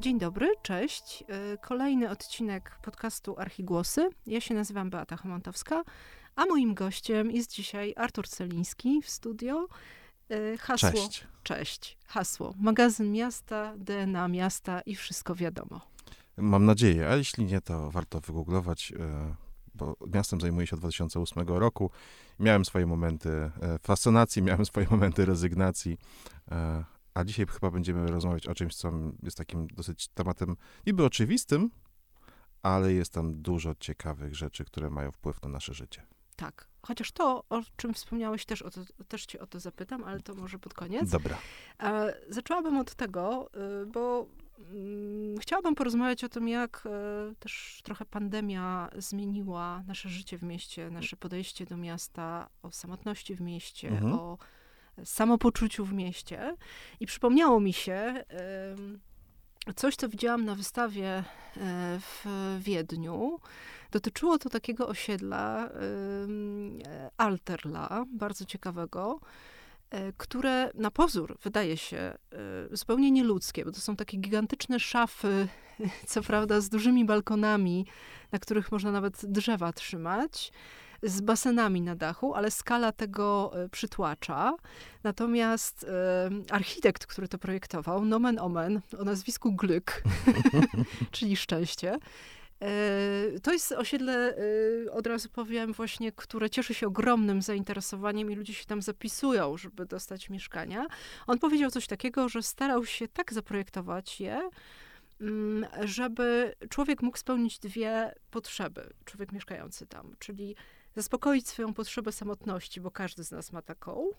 Dzień dobry, cześć. Y, kolejny odcinek podcastu Archigłosy. Ja się nazywam Beata Chomantowska, a moim gościem jest dzisiaj Artur Celiński w studio. Y, hasło. Cześć. Cześć. Hasło. Magazyn miasta, DNA miasta i wszystko wiadomo. Mam nadzieję, a jeśli nie, to warto wygooglować, y, bo miastem zajmuję się od 2008 roku. Miałem swoje momenty fascynacji, miałem swoje momenty rezygnacji a dzisiaj chyba będziemy rozmawiać o czymś, co jest takim dosyć tematem niby oczywistym, ale jest tam dużo ciekawych rzeczy, które mają wpływ na nasze życie. Tak. Chociaż to, o czym wspomniałeś, też, o to, też cię o to zapytam, ale to może pod koniec. Dobra. E, zaczęłabym od tego, y, bo mm, chciałabym porozmawiać o tym, jak e, też trochę pandemia zmieniła nasze życie w mieście, nasze podejście do miasta, o samotności w mieście, mhm. o samopoczuciu w mieście. I przypomniało mi się coś, co widziałam na wystawie e, w Wiedniu. Dotyczyło to takiego osiedla Alterla, bardzo ciekawego, e, które na pozór wydaje się e, zupełnie nieludzkie, bo to są takie gigantyczne szafy, co prawda z dużymi balkonami, na których można nawet drzewa trzymać z basenami na dachu, ale skala tego e, przytłacza. Natomiast e, architekt, który to projektował, nomen omen, o nazwisku Glück, czyli szczęście, e, to jest osiedle, od razu powiem właśnie, które cieszy się ogromnym zainteresowaniem i ludzie się tam zapisują, żeby dostać mieszkania. On powiedział coś takiego, że starał się tak zaprojektować je, mm, żeby człowiek mógł spełnić dwie potrzeby, człowiek mieszkający tam, czyli zaspokoić swoją potrzebę samotności, bo każdy z nas ma taką,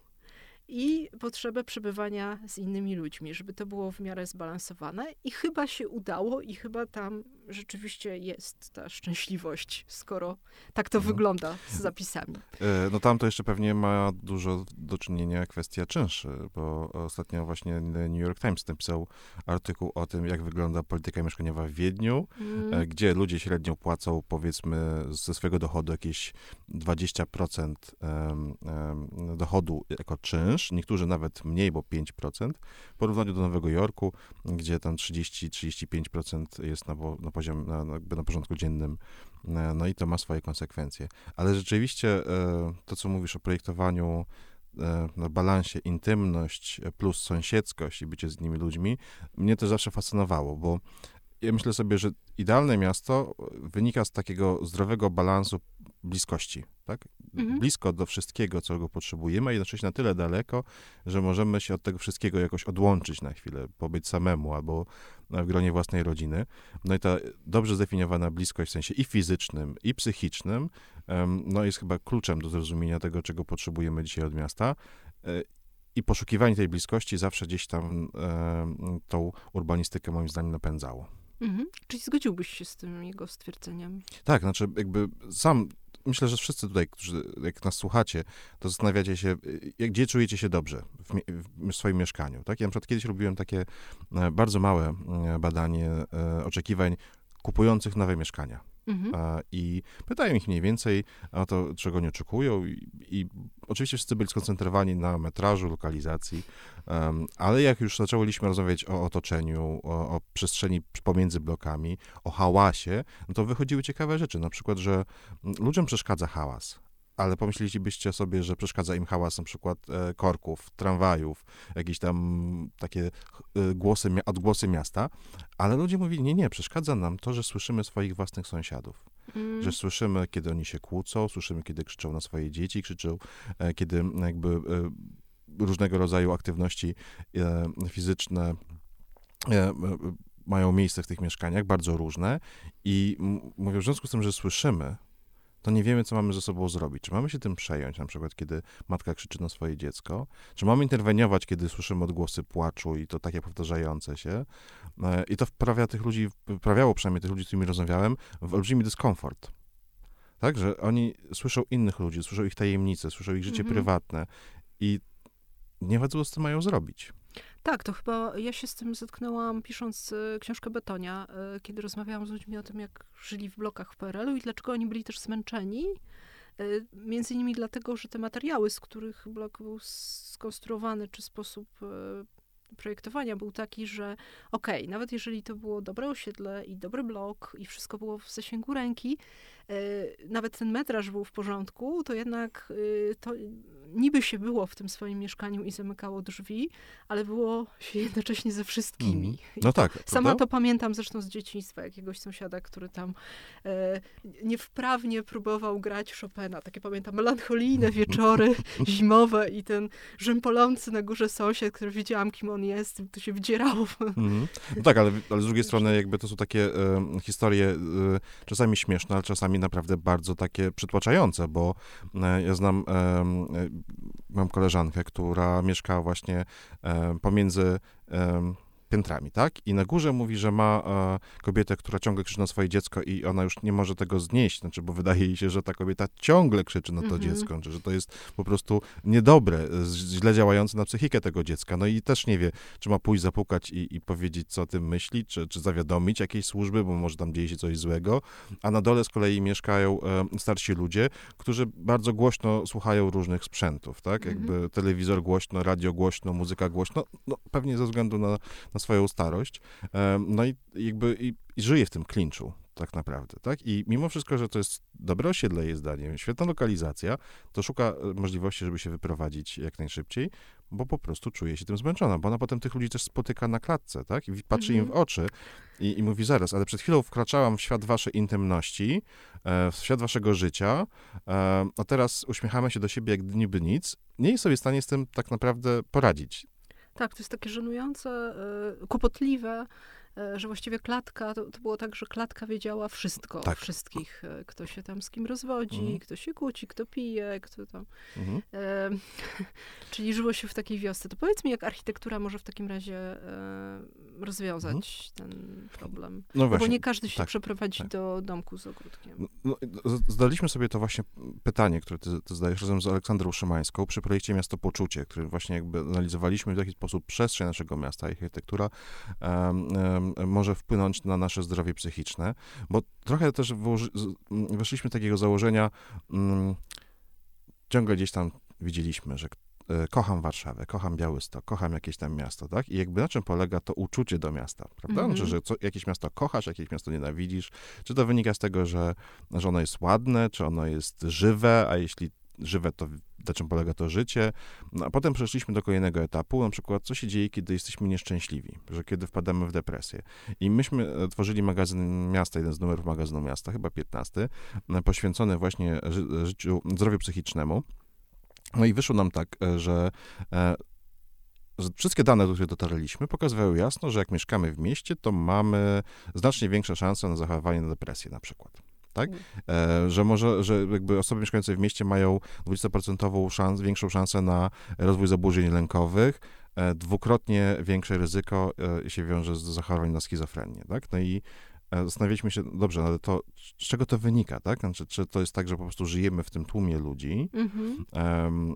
i potrzebę przebywania z innymi ludźmi, żeby to było w miarę zbalansowane. I chyba się udało, i chyba tam rzeczywiście jest ta szczęśliwość, skoro tak to no. wygląda z zapisami. E, no tam to jeszcze pewnie ma dużo do czynienia kwestia czynszy, bo ostatnio właśnie New York Times napisał artykuł o tym, jak wygląda polityka mieszkaniowa w Wiedniu, mm. gdzie ludzie średnio płacą powiedzmy ze swojego dochodu jakieś 20% dochodu jako czynsz, niektórzy nawet mniej, bo 5%, w porównaniu do Nowego Jorku, gdzie tam 30-35% jest na, na poziom, na, na porządku dziennym, e, no i to ma swoje konsekwencje. Ale rzeczywiście e, to, co mówisz o projektowaniu e, na balansie intymność plus sąsiedzkość i bycie z innymi ludźmi, mnie to zawsze fascynowało, bo ja myślę sobie, że idealne miasto wynika z takiego zdrowego balansu bliskości, tak? Mhm. Blisko do wszystkiego, co go potrzebujemy, a jednocześnie na tyle daleko, że możemy się od tego wszystkiego jakoś odłączyć na chwilę, pobyć samemu albo w gronie własnej rodziny. No i ta dobrze zdefiniowana bliskość w sensie i fizycznym, i psychicznym, no jest chyba kluczem do zrozumienia tego, czego potrzebujemy dzisiaj od miasta. E, I poszukiwanie tej bliskości zawsze gdzieś tam tą urbanistykę moim zdaniem napędzało. Mhm. Czyli zgodziłbyś się z tym jego stwierdzeniem? Tak, znaczy jakby sam myślę, że wszyscy tutaj, którzy jak nas słuchacie, to zastanawiacie się, y, gdzie czujecie się dobrze w, w, swoim mieszkaniu. Tak? Ja na przykład kiedyś robiłem takie e, bardzo małe e, badanie e, oczekiwań kupujących nowe mieszkania. Mhm. I pytają ich mniej więcej o to, czego nie oczekują. I, I, oczywiście wszyscy byli skoncentrowani na metrażu, lokalizacji, um, ale jak już zaczęliśmy rozmawiać o otoczeniu, o, o, przestrzeni pomiędzy blokami, o hałasie, no to wychodziły ciekawe rzeczy. Na przykład, że ludziom przeszkadza hałas, ale pomyślelibyście sobie, że przeszkadza im hałas na przykład e, korków, tramwajów, jakieś tam takie e, głosy, odgłosy miasta, ale ludzie mówili, nie, nie, przeszkadza nam to, że słyszymy swoich własnych sąsiadów. Mm. Że słyszymy, kiedy oni się kłócą, słyszymy, kiedy krzyczą na swoje dzieci, krzyczą, e, kiedy jakby różnego rodzaju aktywności fizyczne mają miejsce w tych mieszkaniach, bardzo różne i mówię, w związku z tym, że słyszymy to nie wiemy, co mamy ze sobą zrobić. Czy mamy się tym przejąć, na przykład, kiedy matka krzyczy na swoje dziecko? Czy mamy interweniować, kiedy słyszymy odgłosy płaczu i to takie powtarzające się? E, I to wprawia tych ludzi, wprawiało przynajmniej tych ludzi, z którymi rozmawiałem, w olbrzymi dyskomfort. Tak, że oni słyszą innych ludzi, słyszą ich tajemnice, słyszą ich życie mhm. prywatne i nie wiedzą, co mają zrobić. Tak, to chyba ja się z tym zetknęłam pisząc e, książkę Betonia, e, kiedy rozmawiałam z ludźmi o tym, jak żyli w blokach w PRL-u i dlaczego oni byli też zmęczeni. E, między innymi dlatego, że te materiały, z których blok był skonstruowany, czy sposób projektowania był taki, że okej, okay, nawet jeżeli to było dobre osiedle i dobry blok i wszystko było w zasięgu ręki, nawet ten metraż był w porządku, to jednak e, to niby się było w tym swoim mieszkaniu i zamykało drzwi, ale było się jednocześnie ze wszystkimi. Mm. No tak. Sama to pamiętam zresztą z dzieciństwa jakiegoś sąsiada, który tam e, niewprawnie próbował grać Chopina. Takie pamiętam melancholijne wieczory zimowe i ten rzępolący na górze sąsiad, który wiedziałam, kim on jest, to się wdzierało. Mm. No tak, ale, ale z drugiej strony jakby to są takie e, historie e, czasami śmieszne, ale czasami naprawdę bardzo takie przytłaczające, bo e, ja znam e, mam koleżankę, która mieszka właśnie pomiędzy piętrami, tak? I na górze mówi, że ma e, kobietę, która ciągle krzyczy na swoje dziecko i ona już nie może tego znieść, znaczy, bo wydaje jej się, że ta kobieta ciągle krzyczy na to mhm. dziecko, znaczy, że to jest po prostu niedobre, źle działające na psychikę tego dziecka. No i też nie wie, czy ma pójść zapukać i, i powiedzieć, co o tym myśli, czy, czy zawiadomić jakieś służby, bo może tam dzieje się coś złego. A na dole z kolei mieszkają e, starsi ludzie, którzy bardzo głośno słuchają różnych sprzętów, tak? Mhm. Jakby telewizor głośno, radio głośno, muzyka głośno, no pewnie ze względu na, na swoją starość. No i jakby i, i żyje w tym klinczu tak naprawdę, tak? I mimo wszystko, że to jest dobre osiedle jej zdaniem, świetna lokalizacja, to szuka e, możliwości, żeby się wyprowadzić jak najszybciej, bo po prostu czuje się tym zmęczona, bo ona potem tych ludzi też spotyka na klatce, tak? I patrzy im w mhm. oczy i, i, mówi zaraz, ale przed chwilą wkraczałam w świat waszej intymności, e, w świat waszego życia, e, a teraz uśmiechamy się do siebie jak niby nic, nie jest sobie w stanie z tym tak naprawdę poradzić. Tak, to jest takie żenujące, y, kłopotliwe, E, że właściwie klatka, to, to było tak, że klatka wiedziała wszystko tak. wszystkich, e, kto się tam z kim rozwodzi, mhm. kto się kłóci, kto pije, kto tam. Mhm. E, czyli żyło się w takiej wiosce. To powiedz mi, jak architektura może w takim razie e, rozwiązać mhm. ten problem. No właśnie, bo nie każdy się tak, przeprowadzi tak. do domku z ogródkiem. No, no zdaliśmy sobie to właśnie pytanie, które ty, ty zadajesz razem z Aleksandrą Szymańską przy projekcie Miasto Poczucie, który właśnie jakby analizowaliśmy w jaki sposób przestrzeń naszego miasta, architektura um, um, może wpłynąć na nasze zdrowie psychiczne, bo trochę też weszliśmy takiego założenia, mm, ciągle gdzieś tam widzieliśmy, że kocham Warszawę, kocham Białystok, kocham jakieś tam miasto, tak? I jakby na czym polega to uczucie do miasta, prawda? Mm -hmm. Że, że co, jakieś miasto kochasz, jakieś miasto nienawidzisz. Czy to wynika z tego, że, że ono jest ładne, czy ono jest żywe, a jeśli żywe, to na czym polega to życie. No, a potem przeszliśmy do kolejnego etapu, na przykład co się dzieje, kiedy jesteśmy nieszczęśliwi, że kiedy wpadamy w depresję. I myśmy tworzyli magazyn Miasta, jeden z numerów magazynu Miasta, chyba 15, e, poświęcony właśnie ży życiu, zdrowiu psychicznemu. No i wyszło nam tak, e, że wszystkie dane, do których dotarliśmy, pokazywały jasno, że jak mieszkamy w mieście, to mamy znacznie większe szanse na zachowanie na depresję na przykład tak? Mm. E, że może, że jakby osoby mieszkające w mieście mają 20% szans, większą szansę na rozwój zaburzeń lękowych, e, dwukrotnie większe ryzyko e, się wiąże z zachorowaniem na schizofrenię, tak? No i e, zastanawialiśmy się, dobrze, ale to z czego to wynika, tak? Znaczy, czy to jest tak, że po prostu żyjemy w tym tłumie ludzi mm-hmm.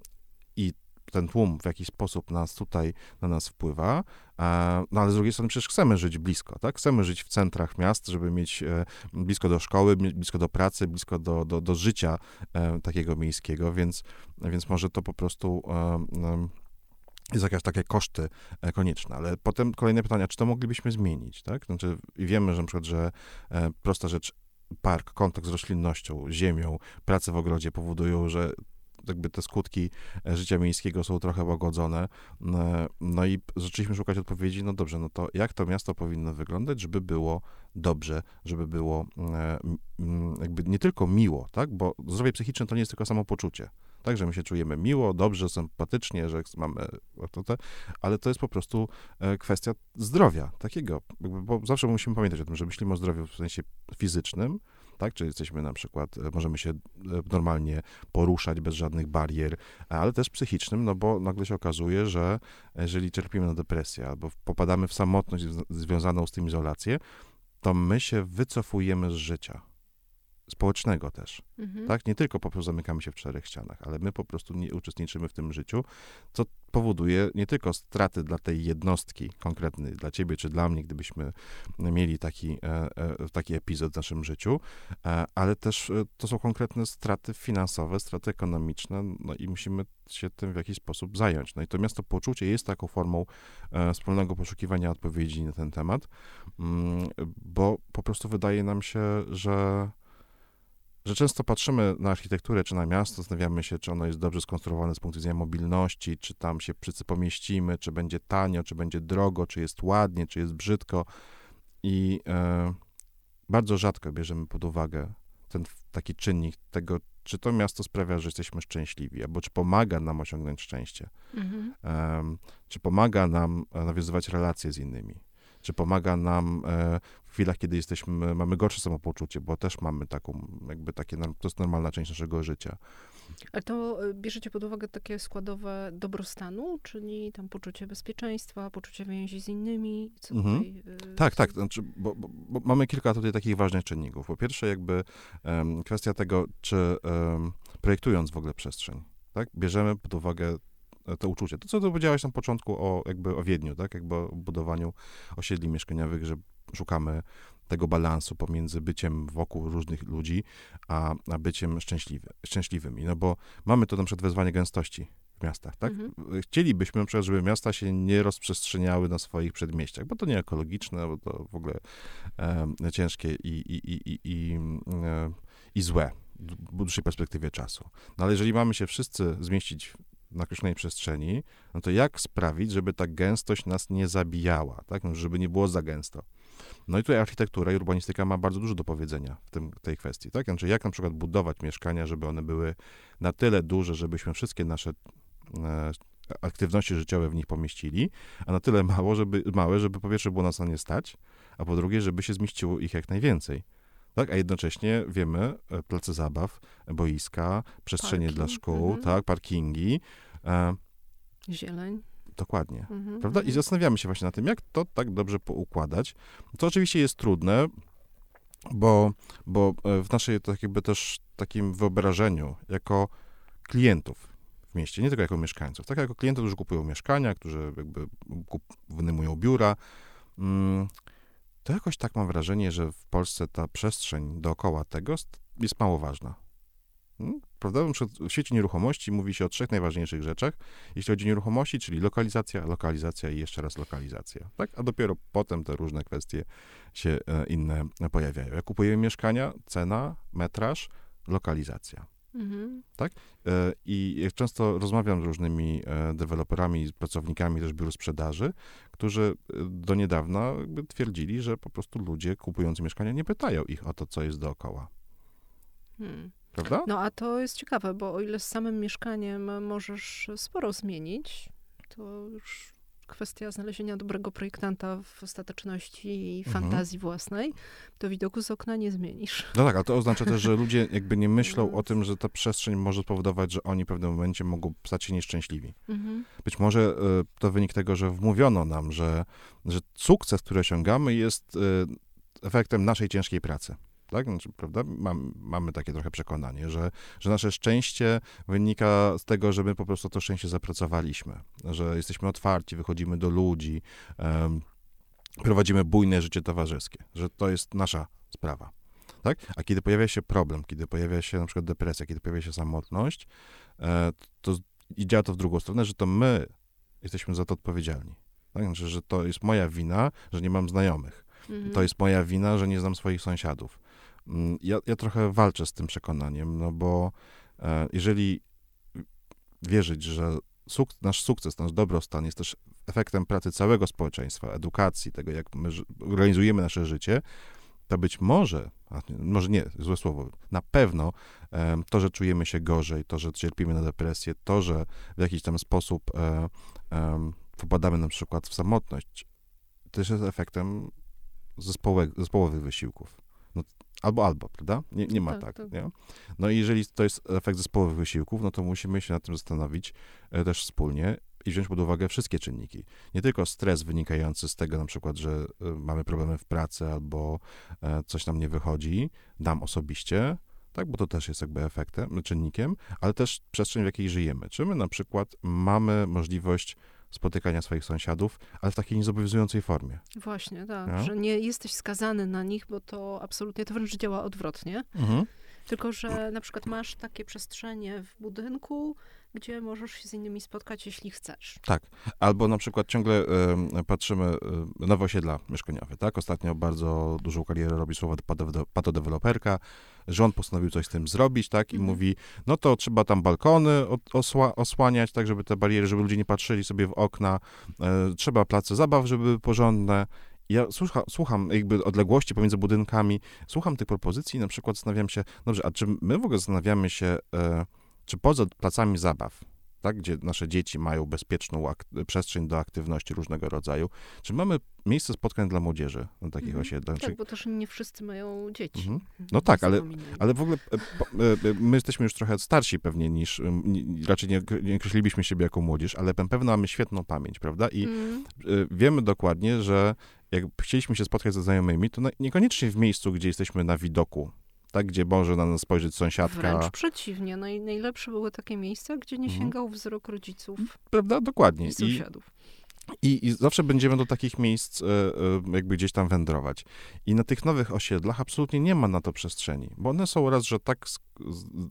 i ten tłum w jakiś sposób nas tutaj, na nas wpływa, no ale z drugiej strony przecież chcemy żyć blisko, tak? Chcemy żyć w centrach miast, żeby mieć e, blisko do szkoły, blisko do pracy, blisko do, do, do życia e, takiego miejskiego, więc, więc może to po prostu e, jest jakieś takie koszty konieczne, ale potem kolejne pytania, czy to moglibyśmy zmienić, tak? Znaczy, wiemy, że na przykład, że prosta rzecz, park, kontakt z roślinnością, ziemią, prace w ogrodzie powodują, że jakby te skutki e, życia miejskiego są trochę łagodzone. E, no i zaczęliśmy szukać odpowiedzi, no dobrze, no to jak to miasto powinno wyglądać, żeby było dobrze, żeby było e, jakby nie tylko miło, tak, bo zdrowie psychiczne to nie jest tylko samopoczucie, tak, że my się czujemy miło, dobrze, sympatycznie, że mamy to, to, ale to jest po prostu kwestia zdrowia takiego, bo zawsze musimy pamiętać o tym, że myślimy o zdrowiu w sensie fizycznym, tak? Czy jesteśmy na przykład, e, możemy się e, normalnie poruszać bez żadnych barier, ale też psychicznym, no bo nagle się okazuje, że jeżeli cierpimy na depresję albo popadamy w samotność związaną z tym izolację, to my się wycofujemy z życia. Społecznego też. Mhm. Tak? Nie tylko po prostu zamykamy się w czterech ścianach, ale my po prostu nie uczestniczymy w tym życiu, co powoduje nie tylko straty dla tej jednostki konkretnej, dla ciebie czy dla mnie, gdybyśmy mieli taki, e, e, taki epizod w naszym życiu, e, ale też to są konkretne straty finansowe, straty ekonomiczne, no i musimy się tym w jakiś sposób zająć. No i to miasto poczucie jest taką formą wspólnego poszukiwania odpowiedzi na ten temat, mm, bo po prostu wydaje nam się, że że często patrzymy na architekturę czy na miasto, zastanawiamy się, czy ono jest dobrze skonstruowane z punktu widzenia mobilności, czy tam się wszyscy pomieścimy, czy będzie tanio, czy będzie drogo, czy jest ładnie, czy jest brzydko. I e, bardzo rzadko bierzemy pod uwagę ten taki czynnik tego, czy to miasto sprawia, że jesteśmy szczęśliwi, albo czy pomaga nam osiągnąć szczęście, Mhm. em, czy pomaga nam e, nawiązywać relacje z innymi, czy pomaga nam e, w chwilach, kiedy jesteśmy, mamy gorsze samopoczucie, bo też mamy taką, jakby takie, to jest normalna część naszego życia. Ale to y, bierzecie pod uwagę takie składowe dobrostanu, czyli tam poczucie bezpieczeństwa, poczucie więzi z innymi? Co Mhm. tutaj, y, Tak, tak, znaczy, bo, bo, bo mamy kilka tutaj takich ważnych czynników. Po pierwsze, jakby em, kwestia tego, czy em, projektując w ogóle przestrzeń, tak, bierzemy pod uwagę e, to uczucie. To, co ty powiedziałaś na początku o, jakby o Wiedniu, tak, jakby o budowaniu osiedli mieszkaniowych, że szukamy tego balansu pomiędzy byciem wokół różnych ludzi, a, a byciem szczęśliwy, szczęśliwymi. No bo mamy to na przykład wezwanie gęstości w miastach, tak? Mhm. Chcielibyśmy na przykład, żeby miasta się nie rozprzestrzeniały na swoich przedmieściach, bo to nie ekologiczne, bo to w ogóle em, ciężkie i, i, i, i, i, e, i złe w dłuższej perspektywie czasu. No ale jeżeli mamy się wszyscy zmieścić na określonej przestrzeni, no to jak sprawić, żeby ta gęstość nas nie zabijała, tak? No, żeby nie było za gęsto. No i tutaj architektura i urbanistyka ma bardzo dużo do powiedzenia w tym, tej kwestii, tak? Znaczy jak na przykład budować mieszkania, żeby one były na tyle duże, żebyśmy wszystkie nasze e, aktywności życiowe w nich pomieścili, a na tyle mało, żeby, małe, żeby po pierwsze było nas na nie stać, a po drugie, żeby się zmieściło ich jak najwięcej. Tak, a jednocześnie wiemy, e, place zabaw, boiska, przestrzenie Parki, dla szkół, mhm. tak, parkingi, Zieleń. dokładnie. Mhm. Prawda? I mhm. zastanawiamy się właśnie na tym, jak to tak dobrze poukładać. To oczywiście jest trudne, bo, bo e, w naszej tak jakby też takim wyobrażeniu jako klientów w mieście, nie tylko jako mieszkańców, tak jako klientów, którzy kupują mieszkania, którzy jakby kup, wynajmują biura, mm, to jakoś tak mam wrażenie, że w Polsce ta przestrzeń dookoła tego st- jest mało ważna. W świecie nieruchomości mówi się o trzech najważniejszych rzeczach, jeśli chodzi o nieruchomości, czyli lokalizacja, lokalizacja i jeszcze raz lokalizacja. Tak? A dopiero potem te różne kwestie się e, inne pojawiają. Jak kupujemy mieszkania, cena, metraż, lokalizacja. Mhm. E, I jak często rozmawiam z różnymi e, deweloperami, z pracownikami też biur sprzedaży, którzy do niedawna twierdzili, że po prostu ludzie kupujący mieszkania nie pytają ich o to, co jest dookoła. Hmm. Prawda? No a to jest ciekawe, bo o ile z samym mieszkaniem możesz sporo zmienić, to już kwestia znalezienia dobrego projektanta w ostateczności i Mhm. fantazji własnej, to widoku z okna nie zmienisz. No tak, ale to oznacza też, że ludzie jakby nie myślą o tym, że ta przestrzeń może spowodować, że oni w pewnym momencie mogą stać się nieszczęśliwi. Mhm. Być może e, to wynik tego, że wmówiono nam, że, że sukces, który osiągamy, jest e, efektem naszej ciężkiej pracy. Tak? Znaczy, prawda? Mam, mamy takie trochę przekonanie, że, że nasze szczęście wynika z tego, że my po prostu to szczęście zapracowaliśmy, że jesteśmy otwarci, wychodzimy do ludzi, em, prowadzimy bujne życie towarzyskie, że to jest nasza sprawa. Tak? A kiedy pojawia się problem, kiedy pojawia się na przykład depresja, kiedy pojawia się samotność, e, to i działa to w drugą stronę, że to my jesteśmy za to odpowiedzialni. Tak? Znaczy, że to jest moja wina, że nie mam znajomych. Mhm. To jest moja wina, że nie znam swoich sąsiadów. Mm, Ja, ja trochę walczę z tym przekonaniem, no bo e, jeżeli wierzyć, że suk nasz sukces, nasz dobrostan jest też efektem pracy całego społeczeństwa, edukacji, tego jak my organizujemy nasze życie, to być może, może nie, złe słowo, na pewno to, że czujemy się gorzej, to, że cierpimy na depresję, to, że w jakiś tam sposób e, em, popadamy na przykład w samotność, też jest efektem zespołowych wysiłków. Albo, albo, prawda? Nie, nie ma Tak, tak, tak. nie? No i jeżeli to jest efekt zespołowych wysiłków, no to musimy się nad tym zastanowić e, też wspólnie, i wziąć pod uwagę wszystkie czynniki. Nie tylko stres wynikający z tego na przykład, że y, mamy problemy w pracy albo e, coś nam nie wychodzi, nam osobiście, tak, bo to też jest jakby efektem, czynnikiem, ale też przestrzeń, w jakiej żyjemy. Czy my na przykład mamy możliwość spotykania swoich sąsiadów, ale w takiej niezobowiązującej formie. Właśnie, tak, No. że nie jesteś skazany na nich, bo to absolutnie, to wręcz działa odwrotnie. Tylko, że na przykład masz takie przestrzenie w budynku, gdzie możesz się z innymi spotkać, jeśli chcesz. Tak. Albo na przykład ciągle e, patrzymy e, nowe osiedla mieszkaniowe, tak? Ostatnio bardzo dużą karierę robi słowo pato- patodeweloperka. Rząd postanowił coś z tym zrobić, tak? I Mhm. mówi, no to trzeba tam balkony osła- osłaniać, tak, żeby te bariery, żeby ludzie nie patrzyli sobie w okna. E, trzeba place zabaw, żeby były porządne. Ja słucha, słucham jakby odległości pomiędzy budynkami, słucham tych propozycji i na przykład zastanawiam się, dobrze, a czy my w ogóle zastanawiamy się, e, czy poza placami zabaw, tak, gdzie nasze dzieci mają bezpieczną przestrzeń do aktywności różnego rodzaju, czy mamy miejsce spotkań dla młodzieży na takich Mhm. osiedlach? Tak, bo też nie wszyscy mają dzieci. Mhm. No tak, ale-. Ale w ogóle e, po- e, e, my jesteśmy już trochę starsi pewnie niż, raczej nie, nie określilibyśmy siebie jako młodzież, ale na pewno mamy świetną pamięć, prawda? I y, wiemy dokładnie, że jak chcieliśmy się spotkać ze znajomymi, to niekoniecznie w miejscu, gdzie jesteśmy na widoku, tak, gdzie może na nas spojrzeć sąsiadka, Wręcz przeciwnie. Naj, najlepsze były takie miejsca, gdzie nie Mhm. sięgał wzrok rodziców prawda? Dokładnie. i I, sąsiadów. i, I zawsze będziemy do takich miejsc e, e, jakby gdzieś tam wędrować. I na tych nowych osiedlach absolutnie nie ma na to przestrzeni, bo one są raz, że tak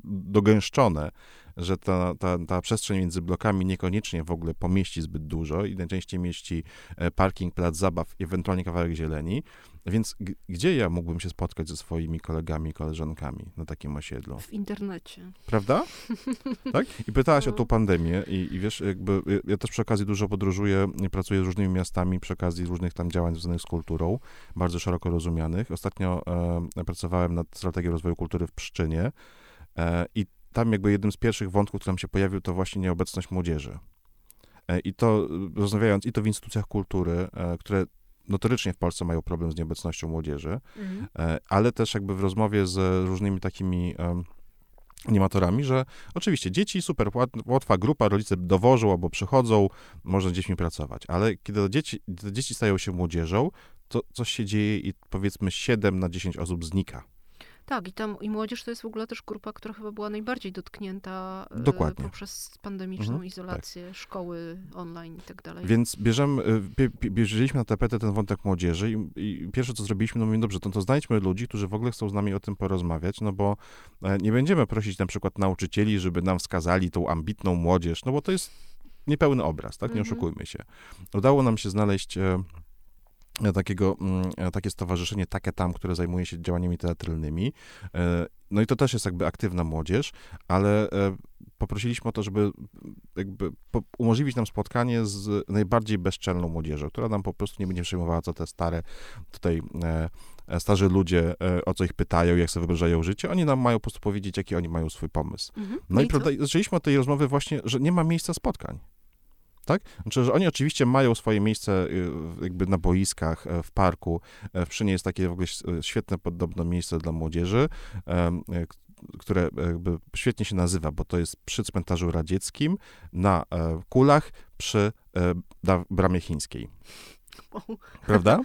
dogęszczone, że ta, ta, ta przestrzeń między blokami niekoniecznie w ogóle pomieści zbyt dużo i najczęściej mieści e, parking, plac zabaw i ewentualnie kawałek zieleni. Więc g- gdzie ja mógłbym się spotkać ze swoimi kolegami i koleżankami na takim osiedlu? W internecie. Prawda? tak? I pytałaś o No. tą pandemię i, i wiesz, jakby ja- ja też przy okazji dużo podróżuję i pracuję z różnymi miastami przy okazji różnych tam działań związanych z kulturą, bardzo szeroko rozumianych. Ostatnio e, pracowałem nad strategią rozwoju kultury w Pszczynie e, i tam jakby jednym z pierwszych wątków, który nam się pojawił, to właśnie nieobecność młodzieży. E, I to e, rozmawiając i to w instytucjach kultury, e, które notorycznie w Polsce mają problem z nieobecnością młodzieży, Mhm. Ale też jakby w rozmowie z różnymi takimi animatorami, że oczywiście dzieci, super, łat- łatwa grupa, rodzice dowożą albo przychodzą, można z dziećmi pracować, ale kiedy dzieci, dzieci stają się młodzieżą, to coś się dzieje i powiedzmy 7 na 10 osób znika. Tak, i tam i młodzież to jest w ogóle też grupa, która chyba była najbardziej dotknięta e, Dokładnie. poprzez pandemiczną Mhm, izolację, szkoły online i tak dalej. Więc bierzemy, bie, bie- bierzeliśmy na tapetę ten wątek młodzieży i, i pierwsze, co zrobiliśmy, no mówimy, dobrze, to, to znajdźmy ludzi, którzy w ogóle chcą z nami o tym porozmawiać, no bo e, nie będziemy prosić na przykład nauczycieli, żeby nam wskazali tą ambitną młodzież, no bo to jest niepełny obraz, tak? Nie Mhm. oszukujmy się. Udało nam się znaleźć e, e, takiego, mm, takie stowarzyszenie Takie Tam, które zajmuje się działaniami teatralnymi. E, No i to też jest jakby aktywna młodzież, ale e, poprosiliśmy o to, żeby jakby po, umożliwić nam spotkanie z najbardziej bezczelną młodzieżą, która nam po prostu nie będzie przejmowała, co te stare tutaj e, starzy ludzie, o co ich pytają, jak sobie wyobrażają życie. Oni nam mają po prostu powiedzieć, jaki oni mają swój pomysł. Mhm. No i co? prawda, zaczęliśmy od tej rozmowy właśnie, że nie ma miejsca spotkań. Tak? Znaczy, że oni oczywiście mają swoje miejsce y, jakby na boiskach, e, w parku. E, W Pszczynie jest takie w ogóle ś- świetne podobno miejsce dla młodzieży, e, które jakby świetnie się nazywa, bo to jest przy cmentarzu radzieckim, na e, kulach, przy e, bramie chińskiej. Prawda?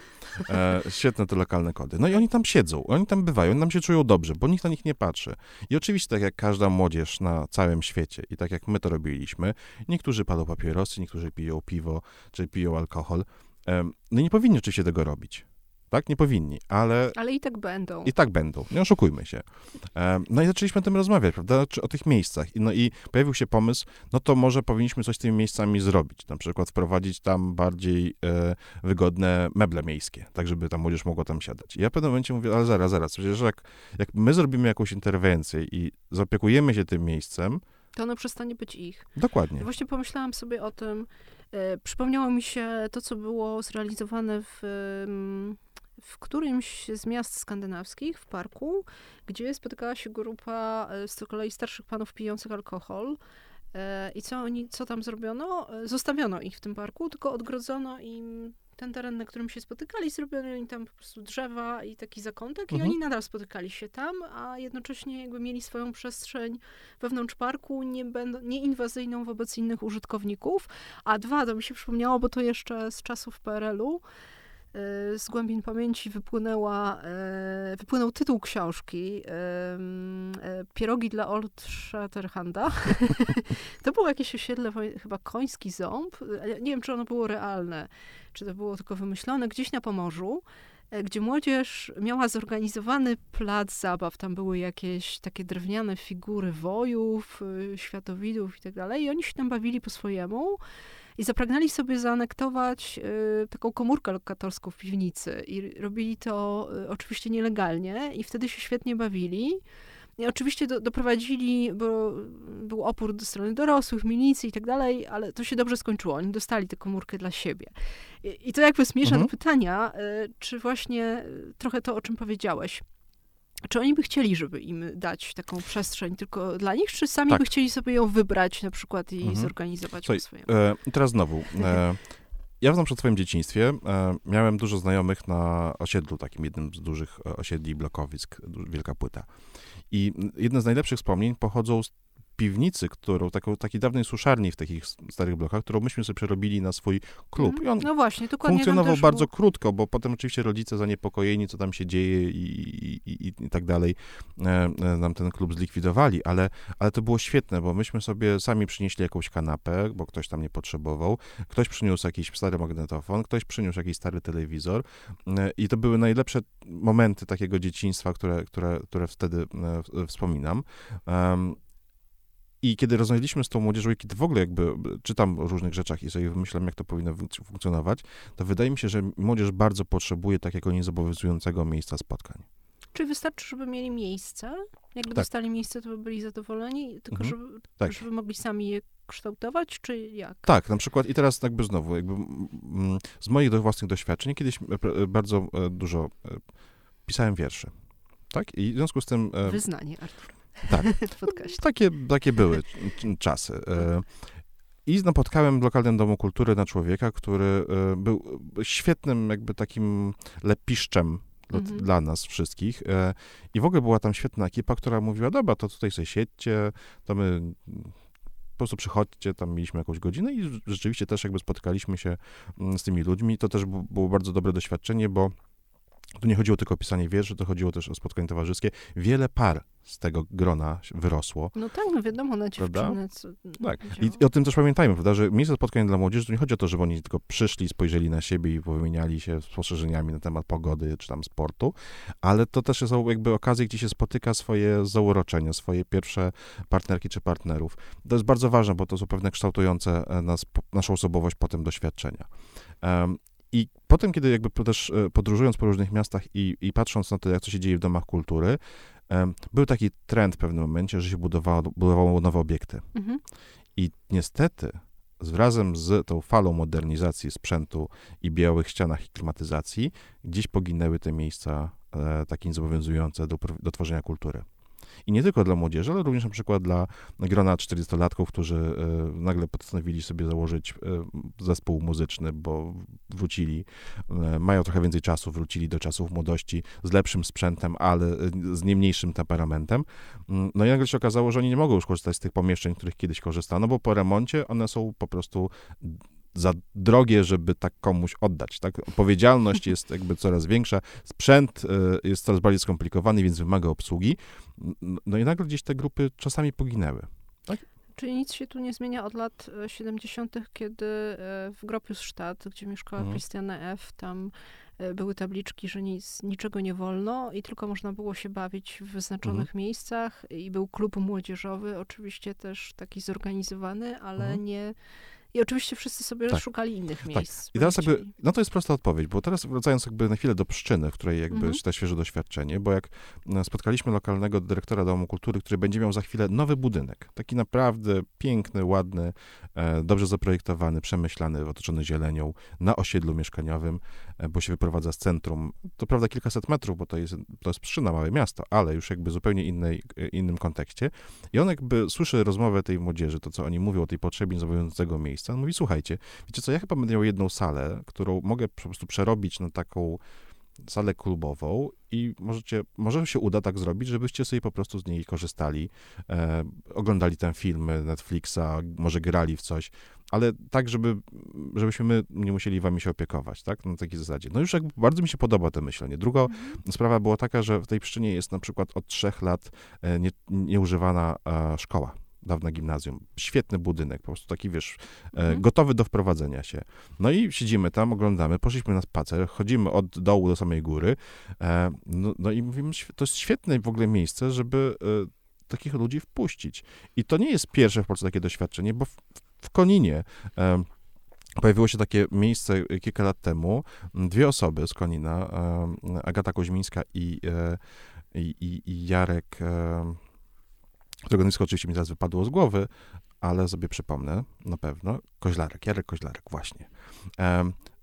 E, świetne te lokalne kody. No i oni tam siedzą, oni tam bywają, oni tam się czują dobrze, bo nikt na nich nie patrzy. I oczywiście, tak jak każda młodzież na całym świecie i tak jak my to robiliśmy, niektórzy palą papierosy, niektórzy piją piwo, czy piją alkohol. Em, no i nie powinni oczywiście tego robić. Tak? Nie powinni, ale ale i tak będą. i tak będą, nie oszukujmy się. No i zaczęliśmy o tym rozmawiać, prawda, czy o tych miejscach. No i pojawił się pomysł, no to może powinniśmy coś z tymi miejscami zrobić. Na przykład wprowadzić tam bardziej e, wygodne meble miejskie, tak żeby ta młodzież mogła tam siadać. I ja w pewnym momencie mówię, ale zaraz, zaraz, przecież jak, jak my zrobimy jakąś interwencję i zaopiekujemy się tym miejscem, To ono przestanie być ich. dokładnie. Właśnie pomyślałam sobie o tym. E, przypomniało mi się to, co było zrealizowane w, em, w którymś z miast skandynawskich, w parku, gdzie spotykała się grupa e, z kolei starszych panów pijących alkohol. E, I co oni, co tam zrobiono? E, Zostawiono ich w tym parku, tylko odgrodzono im ten teren, na którym się spotykali, zrobiono im tam po prostu drzewa i taki zakątek Mhm. i oni nadal spotykali się tam, a jednocześnie jakby mieli swoją przestrzeń wewnątrz parku, nie będą, nieinwazyjną wobec innych użytkowników. A dwa, to mi się przypomniało, bo to jeszcze z czasów PRL-u, z głębin pamięci wypłynęła, e, wypłynął tytuł książki e, Pierogi dla Old Shatterhanda. to było jakieś osiedle, chyba Koński Ząb. ale Nie wiem, czy ono było realne, czy to było tylko wymyślone, gdzieś na Pomorzu, e, gdzie młodzież miała zorganizowany plac zabaw. Tam były jakieś takie drewniane figury wojów, światowidów i tak dalej. I oni się tam bawili po swojemu. I zapragnęli sobie zaanektować y, taką komórkę lokatorską w piwnicy. I robili to y, oczywiście nielegalnie i wtedy się świetnie bawili. I oczywiście do, doprowadzili, bo był opór do strony dorosłych, milicji i tak dalej, ale to się dobrze skończyło. Oni dostali tę komórkę dla siebie. I, i to jakby zmierza Mhm. do pytania, y, czy właśnie trochę to, o czym powiedziałeś. Czy oni by chcieli, żeby im dać taką przestrzeń tylko dla nich, czy sami Tak. by chcieli sobie ją wybrać na przykład i Mhm. zorganizować Słuchaj, po swojemu? E, teraz znowu. E, ja znam przed swoim dzieciństwie. E, miałem dużo znajomych na osiedlu, takim jednym z dużych e, osiedli blokowisk, Wielka Płyta. I jedne z najlepszych wspomnień pochodzą z piwnicy, którą, taką, takiej dawnej suszarni w takich starych blokach, którą myśmy sobie przerobili na swój klub. I on No właśnie, funkcjonował bardzo było- krótko, bo potem oczywiście rodzice zaniepokojeni, co tam się dzieje i, i, i, i tak dalej, e, e, nam ten klub zlikwidowali, ale, ale to było świetne, bo myśmy sobie sami przynieśli jakąś kanapę, bo ktoś tam nie potrzebował, ktoś przyniósł jakiś stary magnetofon, ktoś przyniósł jakiś stary telewizor e, i to były najlepsze momenty takiego dzieciństwa, które, które, które wtedy e, wspominam. I kiedy rozmawialiśmy z tą młodzieżą, i kiedy w ogóle jakby czytam o różnych rzeczach i sobie wymyślam, jak to powinno fun- funkcjonować, to wydaje mi się, że młodzież bardzo potrzebuje takiego niezobowiązującego miejsca spotkań. Czy wystarczy, żeby mieli miejsce? Jakby Tak. dostali miejsce, to by byli zadowoleni, tylko Mhm. żeby, Tak. żeby mogli sami je kształtować, czy jak? Tak, na przykład i teraz jakby znowu, jakby z moich własnych doświadczeń, kiedyś e, e, bardzo e, dużo pisałem wierszy, tak? I w związku z tym... Wyznanie, Artur. Tak. podcaście. Takie, takie były czasy. E, I napotkałem w lokalnym domu kultury na człowieka, który e, był świetnym jakby takim lepiszczem dla, Mhm. dla nas wszystkich. E, I w ogóle była tam świetna ekipa, która mówiła, dobra, to tutaj sobie siedźcie, to my mm, po prostu przychodźcie, tam mieliśmy jakąś godzinę i rz- rzeczywiście też jakby spotykaliśmy się mm, z tymi ludźmi. To też było bardzo dobre doświadczenie, bo tu nie chodziło tylko o pisanie wierszy, to chodziło też o spotkanie towarzyskie. Wiele par z tego grona wyrosło. No tak, no wiadomo, na Prawda? dziewczyny. Co, Tak. I, I o tym też pamiętajmy, prawda, że miejsce spotkań dla młodzieży to nie chodzi o to, żeby oni tylko przyszli, spojrzeli na siebie i powymieniali się spostrzeżeniami na temat pogody czy tam sportu, ale to też są jakby okazje, gdzie się spotyka swoje zauroczenia, swoje pierwsze partnerki czy partnerów. To jest bardzo ważne, bo to są pewne kształtujące e, nas, naszą osobowość potem doświadczenia. Em, I potem, kiedy jakby też e, podróżując po różnych miastach i, i patrząc na to, jak to się dzieje w domach kultury, był taki trend w pewnym momencie, że się budowało, budowało nowe obiekty. Mhm. I niestety, z- z tą falą modernizacji sprzętu i białych ścianach i klimatyzacji, gdzieś poginęły te miejsca e, takie niezobowiązujące do, do tworzenia kultury. I nie tylko dla młodzieży, ale również na przykład dla grona 40-latków, którzy e, nagle postanowili sobie założyć e, zespół muzyczny, bo wrócili, e, mają trochę więcej czasu, wrócili do czasów młodości z lepszym sprzętem, ale z nie mniejszym temperamentem. Mm, No i nagle się okazało, że oni nie mogą już korzystać z tych pomieszczeń, których kiedyś korzystano, bo po remoncie one są po prostu za drogie, żeby tak komuś oddać. Tak? Odpowiedzialność jest jakby coraz większa, sprzęt e, jest coraz bardziej skomplikowany, więc wymaga obsługi. No i nagle gdzieś te grupy czasami poginęły. Czyli nic się tu nie zmienia od lat e, 70., kiedy e, w Gropiusstadt, gdzie mieszkała Mhm. Christiane F., tam e, były tabliczki, że nic, niczego nie wolno i tylko można było się bawić w wyznaczonych Mhm. miejscach i był klub młodzieżowy, oczywiście też taki zorganizowany, ale Mhm. nie... I oczywiście wszyscy sobie Tak. szukali innych miejsc. I teraz jakby, no to jest prosta odpowiedź, bo teraz wracając jakby na chwilę do przyczyny, w której jakby Mhm. świeże doświadczenie, bo jak e, spotkaliśmy lokalnego dyrektora Domu Kultury, który będzie miał za chwilę nowy budynek, taki naprawdę piękny, ładny, e, dobrze zaprojektowany, przemyślany, otoczony zielenią, na osiedlu mieszkaniowym, e, bo się wyprowadza z centrum, to prawda kilkaset metrów, bo to jest, to jest Pszczyna, małe miasto, ale już jakby zupełnie innej, innym kontekście. I on jakby słyszy rozmowę tej młodzieży, to co oni mówią o tej potrzebie niezobowiązującego miejsca, miejsce. On mówi, słuchajcie, wiecie co, ja chyba będę miał jedną salę, którą mogę po prostu przerobić na taką salę klubową i możecie, może się uda tak zrobić, żebyście sobie po prostu z niej korzystali, e, oglądali ten film Netflixa, może grali w coś, ale tak, żeby, żebyśmy my nie musieli wami się opiekować, tak, na takiej zasadzie. No już jakby bardzo mi się podoba to myślenie. Druga mhm. sprawa była taka, że w tej przyczynie jest na przykład od trzech lat e, nie, nieużywana e, szkoła dawne gimnazjum. Świetny budynek, po prostu taki, wiesz, e, mhm. gotowy do wprowadzenia się. No i siedzimy tam, oglądamy, poszliśmy na spacer, chodzimy od dołu do samej góry, e, no, no i mówimy, to jest świetne w ogóle miejsce, żeby e, takich ludzi wpuścić. I to nie jest pierwsze w Polsce takie doświadczenie, bo w, w Koninie Pojawiło się takie miejsce kilka lat temu. Dwie osoby z Konina, Agata Koźmińska i, i, i Jarek którego nazwisko oczywiście mi teraz wypadło z głowy, ale sobie przypomnę na pewno. Koźlarek, Jarek Koźlarek, właśnie.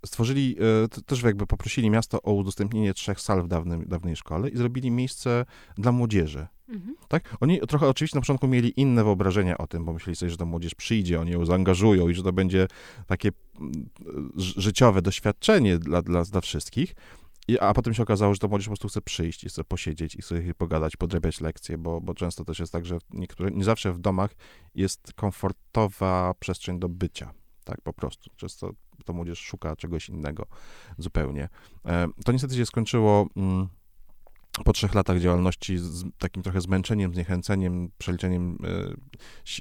Stworzyli, e, też jakby poprosili miasto o udostępnienie trzech sal w dawnym, dawnej szkole i zrobili miejsce dla młodzieży. Mhm. Tak? Oni trochę oczywiście na początku mieli inne wyobrażenia o tym, bo myśleli sobie, że ta młodzież przyjdzie, oni ją zaangażują i że to będzie takie mm, życiowe doświadczenie dla, dla, dla wszystkich. I, a potem się okazało, że to młodzież po prostu chce przyjść i chce posiedzieć i sobie pogadać, podrabiać lekcje, bo, bo często też jest tak, że niektóre, nie zawsze w domach jest komfortowa przestrzeń do bycia, tak po prostu. Często to młodzież szuka czegoś innego zupełnie. E, to niestety się skończyło mm, po trzech latach działalności z takim trochę zmęczeniem, zniechęceniem, przeliczeniem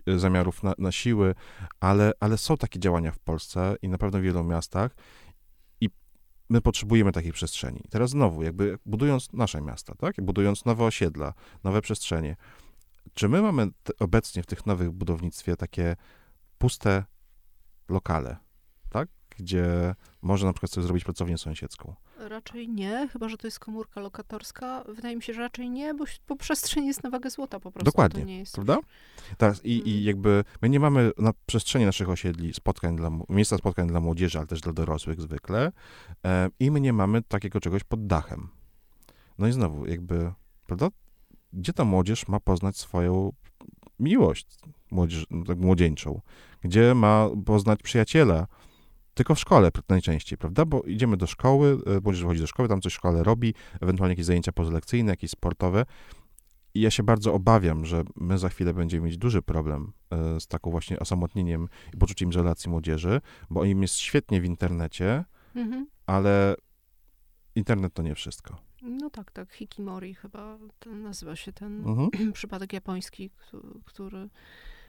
e, zamiarów na, na siły, ale, ale są takie działania w Polsce i na pewno w wielu miastach my potrzebujemy takiej przestrzeni. Teraz znowu, jakby budując nasze miasta, tak? Budując nowe osiedla, nowe przestrzenie, czy my mamy obecnie w tych nowych budownictwie takie puste lokale? Gdzie można na przykład sobie zrobić pracownię sąsiedzką? Raczej nie, chyba że to jest komórka lokatorska. Wydaje mi się, że raczej nie, bo, bo przestrzeń jest na wagę złota po prostu. Dokładnie, nie jest prawda? Teraz i, i mhm. jakby my nie mamy na przestrzeni naszych osiedli spotkań dla, miejsca spotkań dla młodzieży, ale też dla dorosłych zwykle e, i my nie mamy takiego czegoś pod dachem. No i znowu, jakby, prawda? Gdzie ta młodzież ma poznać swoją miłość młodzież, tak młodzieńczą? Gdzie ma poznać przyjaciela? Tylko w szkole najczęściej, prawda? Bo idziemy do szkoły, e, młodzież chodzi do szkoły, tam coś w szkole robi, ewentualnie jakieś zajęcia pozalekcyjne, jakieś sportowe. I ja się bardzo obawiam, że my za chwilę będziemy mieć duży problem e, z taką właśnie osamotnieniem i poczuciem izolacji młodzieży, bo im jest świetnie w internecie, mhm. ale internet to nie wszystko. No tak, tak. Hikimori chyba nazywa się ten mhm. przypadek japoński, który,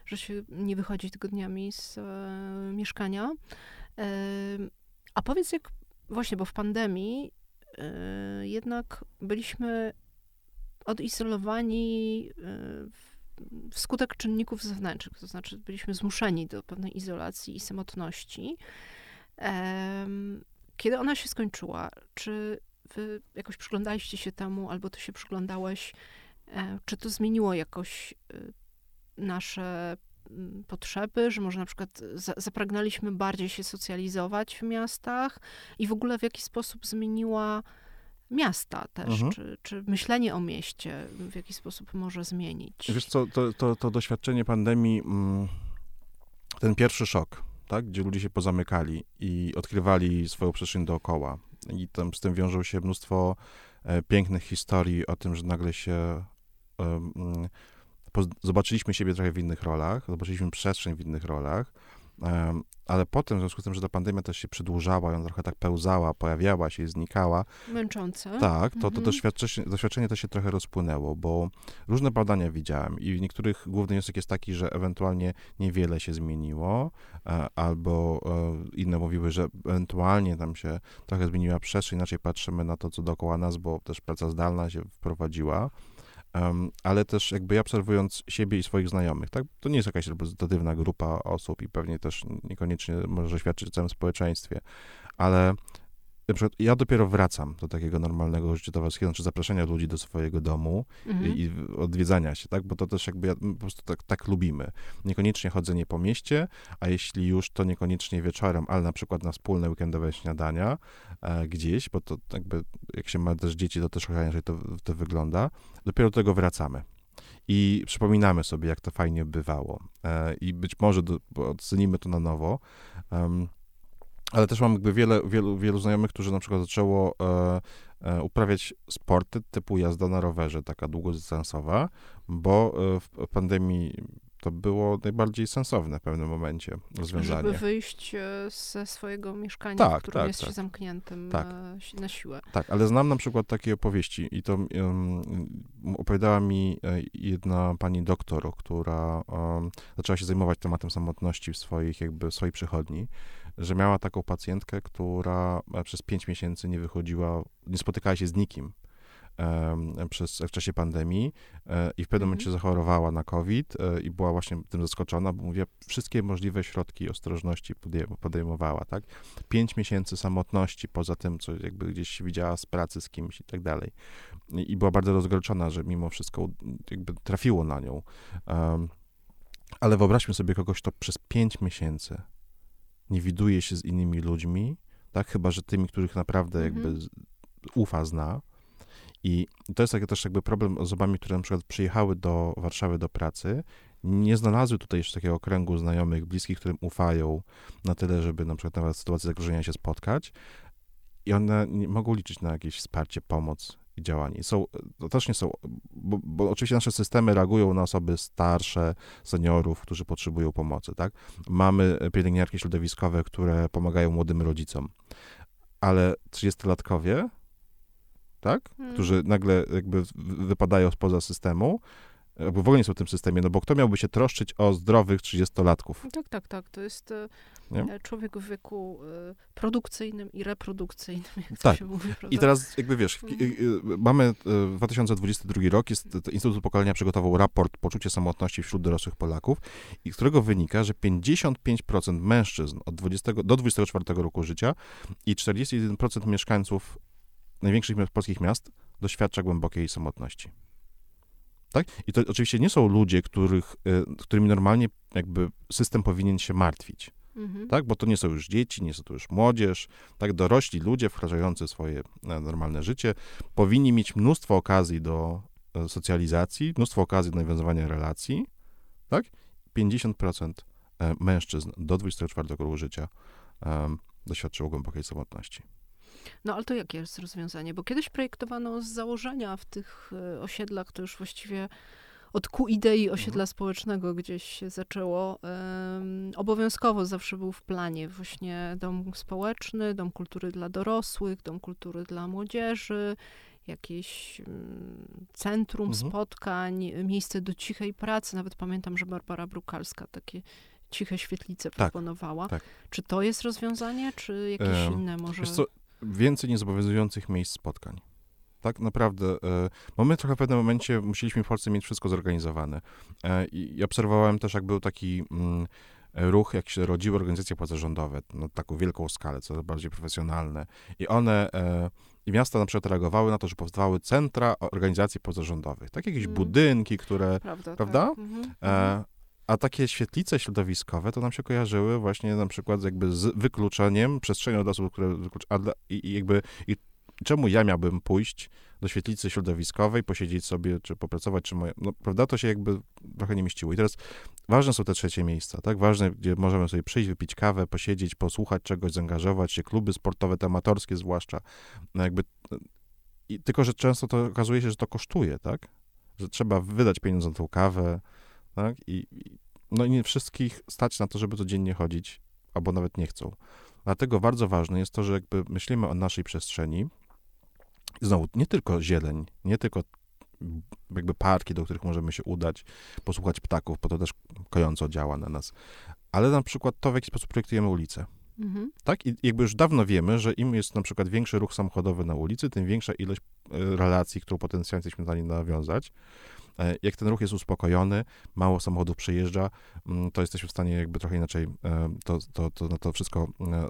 że się nie wychodzi tygodniami z e, mieszkania. A powiedz, jak właśnie, bo w pandemii e, jednak byliśmy odizolowani e, wskutek czynników zewnętrznych, to znaczy byliśmy zmuszeni do pewnej izolacji i samotności. Kiedy ona się skończyła, czy wy jakoś przyglądaliście się temu, albo ty się przyglądałeś, e, czy to zmieniło jakoś nasze potrzeby, że może na przykład zapragnęliśmy bardziej się socjalizować w miastach i w ogóle w jaki sposób zmieniła miasta też, mhm. czy, czy myślenie o mieście w jaki sposób może zmienić. Wiesz co, to, to, to doświadczenie pandemii, mm, ten pierwszy szok, tak, gdzie ludzie się pozamykali i odkrywali swoją przestrzeń dookoła i tam z tym wiążą się mnóstwo e, pięknych historii o tym, że nagle się zobaczyliśmy siebie trochę w innych rolach, zobaczyliśmy przestrzeń w innych rolach, ale potem, w związku z tym, że ta pandemia też się przedłużała, ją trochę tak pełzała, pojawiała się i znikała. Męczące. Tak, to, to mhm. doświadczenie, doświadczenie to się trochę rozpłynęło, bo różne badania widziałem i w niektórych główny wniosek jest taki, że ewentualnie niewiele się zmieniło, e, albo e, inne mówiły, że ewentualnie tam się trochę zmieniła przestrzeń, inaczej patrzymy na to, co dookoła nas, bo też praca zdalna się wprowadziła. Um, ale też jakby obserwując siebie i swoich znajomych, tak? To nie jest jakaś reprezentatywna grupa osób i pewnie też niekoniecznie może świadczyć o całym społeczeństwie, ale na przykład ja dopiero wracam do takiego normalnego życia towarzyskiego, znaczy zapraszania ludzi do swojego domu mhm. i, i, odwiedzania się, tak? Bo to też jakby ja, po prostu tak, tak, lubimy. Niekoniecznie chodzenie po mieście, a jeśli już, to niekoniecznie wieczorem, ale na przykład na wspólne weekendowe śniadania e, gdzieś, bo to jakby jak się ma też dzieci, to też inaczej to, to wygląda. Dopiero do tego wracamy. i przypominamy sobie, jak to fajnie bywało. E, I być może do, ocenimy to na nowo. Um, ale też mam jakby wiele, wielu, wielu znajomych, którzy na przykład zaczęło e, e, uprawiać sporty typu jazda na rowerze, taka długodystansowa, bo e, w pandemii to było najbardziej sensowne w pewnym momencie rozwiązanie. Żeby wyjść e, ze swojego mieszkania, tak, w którym tak, jest tak. się zamkniętym Tak. e, na siłę. Tak, ale znam na przykład takie opowieści i to um, opowiadała mi e, jedna pani doktor, która um, zaczęła się zajmować tematem samotności w swoich, jakby w swojej przychodni, że miała taką pacjentkę, która e, przez pięć miesięcy nie wychodziła, nie spotykała się z nikim przez, w czasie pandemii e, i w pewnym Mhm. momencie zachorowała na COVID e, i była właśnie tym zaskoczona, bo mówię, wszystkie możliwe środki ostrożności podejm- podejmowała, tak? Pięć miesięcy samotności, poza tym, co jakby gdzieś się widziała z pracy z kimś i tak dalej. I, była bardzo rozgorczona, że mimo wszystko jakby trafiło na nią. Ale wyobraźmy sobie kogoś, kto przez pięć miesięcy nie widuje się z innymi ludźmi, tak? Chyba, że tymi, których naprawdę Mhm. jakby ufa, zna. I to jest taki też jakby problem z osobami, które na przykład przyjechały do Warszawy do pracy, nie znalazły tutaj jeszcze takiego kręgu znajomych, bliskich, którym ufają na tyle, żeby na przykład nawet w sytuacji zagrożenia się spotkać i one nie mogą liczyć na jakieś wsparcie, pomoc i działanie. Są, to też nie są, bo, bo oczywiście nasze systemy reagują na osoby starsze, seniorów, którzy potrzebują pomocy, tak? Mamy pielęgniarki środowiskowe, które pomagają młodym rodzicom, ale 30-latkowie, tak? Hmm. Którzy nagle jakby wypadają spoza systemu, jakby w ogóle nie są w tym systemie, no bo kto miałby się troszczyć o zdrowych 30-latków? Tak, tak, tak. To jest e, Nie? e, człowiek w wieku e, produkcyjnym i reprodukcyjnym, jak to Tak. się mówi, prawda? I teraz jakby wiesz, w- y- mamy y, 2022 rok, jest, to Instytut Pokolenia przygotował raport Poczucie samotności wśród dorosłych Polaków, i z którego wynika, że 55% mężczyzn od 20 do 24 roku życia i 41% mieszkańców największych polskich miast doświadcza głębokiej samotności. Tak? I to oczywiście nie są ludzie, których, y, którymi normalnie jakby system powinien się martwić Mhm. tak? Bo to nie są już dzieci, nie są to już młodzież, tak? Dorośli ludzie wkraczający swoje e, normalne życie powinni mieć mnóstwo okazji do e, socjalizacji, mnóstwo okazji do nawiązywania relacji, tak? 50% e, mężczyzn do 24 roku życia em, doświadczyło głębokiej samotności. No ale to jakie jest rozwiązanie? Bo kiedyś projektowano z założenia w tych e, osiedlach, to już właściwie od ku idei osiedla Mhm. społecznego gdzieś się zaczęło. em, obowiązkowo zawsze był w planie właśnie dom społeczny, dom kultury dla dorosłych, dom kultury dla młodzieży, jakieś mm, centrum Mhm. spotkań, miejsce do cichej pracy. Nawet pamiętam, że Barbara Brukalska takie ciche świetlice proponowała. tak. Czy to jest rozwiązanie, czy jakieś Em, inne może? Więcej niezobowiązujących miejsc spotkań. Tak naprawdę, e, bo my trochę w pewnym momencie musieliśmy w Polsce mieć wszystko zorganizowane. E, I, obserwowałem też, jak był taki mm, ruch, jak się rodziły organizacje pozarządowe, na taką wielką skalę, coraz bardziej profesjonalne. I one, e, i miasta na przykład reagowały na to, że powstawały centra organizacji pozarządowych. Tak, jakieś Mm. budynki, które Prawda? Prawda? Tak. Mhm, mhm. E, a takie świetlice środowiskowe to nam się kojarzyły właśnie na przykład jakby z wykluczeniem, przestrzenią dla osób, które wyklucz... a dla, i, i jakby i czemu ja miałbym pójść do świetlicy środowiskowej, posiedzieć sobie, czy popracować, czy moje... No, prawda? To się jakby trochę nie mieściło. I teraz ważne są te trzecie miejsca, tak? Ważne, gdzie możemy sobie przyjść, wypić kawę, posiedzieć, posłuchać czegoś, zaangażować się, kluby sportowe, te amatorskie zwłaszcza. No jakby... I, tylko, że często to okazuje się, że to kosztuje, tak? Że trzeba wydać pieniądze na tą kawę, tak? I, i, no i nie wszystkich stać na to, żeby codziennie chodzić, albo nawet nie chcą. Dlatego bardzo ważne jest to, że jakby myślimy o naszej przestrzeni, znowu, nie tylko zieleń, nie tylko jakby parki, do których możemy się udać, posłuchać ptaków, bo to też kojąco działa na nas, ale na przykład to, w jaki sposób projektujemy ulicę. Mhm. Tak? I jakby już dawno wiemy, że im jest na przykład większy ruch samochodowy na ulicy, tym większa ilość e, relacji, którą potencjalnie jesteśmy w stanie nawiązać. E, Jak ten ruch jest uspokojony, mało samochodów przejeżdża, mm, to jesteśmy w stanie jakby trochę inaczej e, to, to, to, na to wszystko e,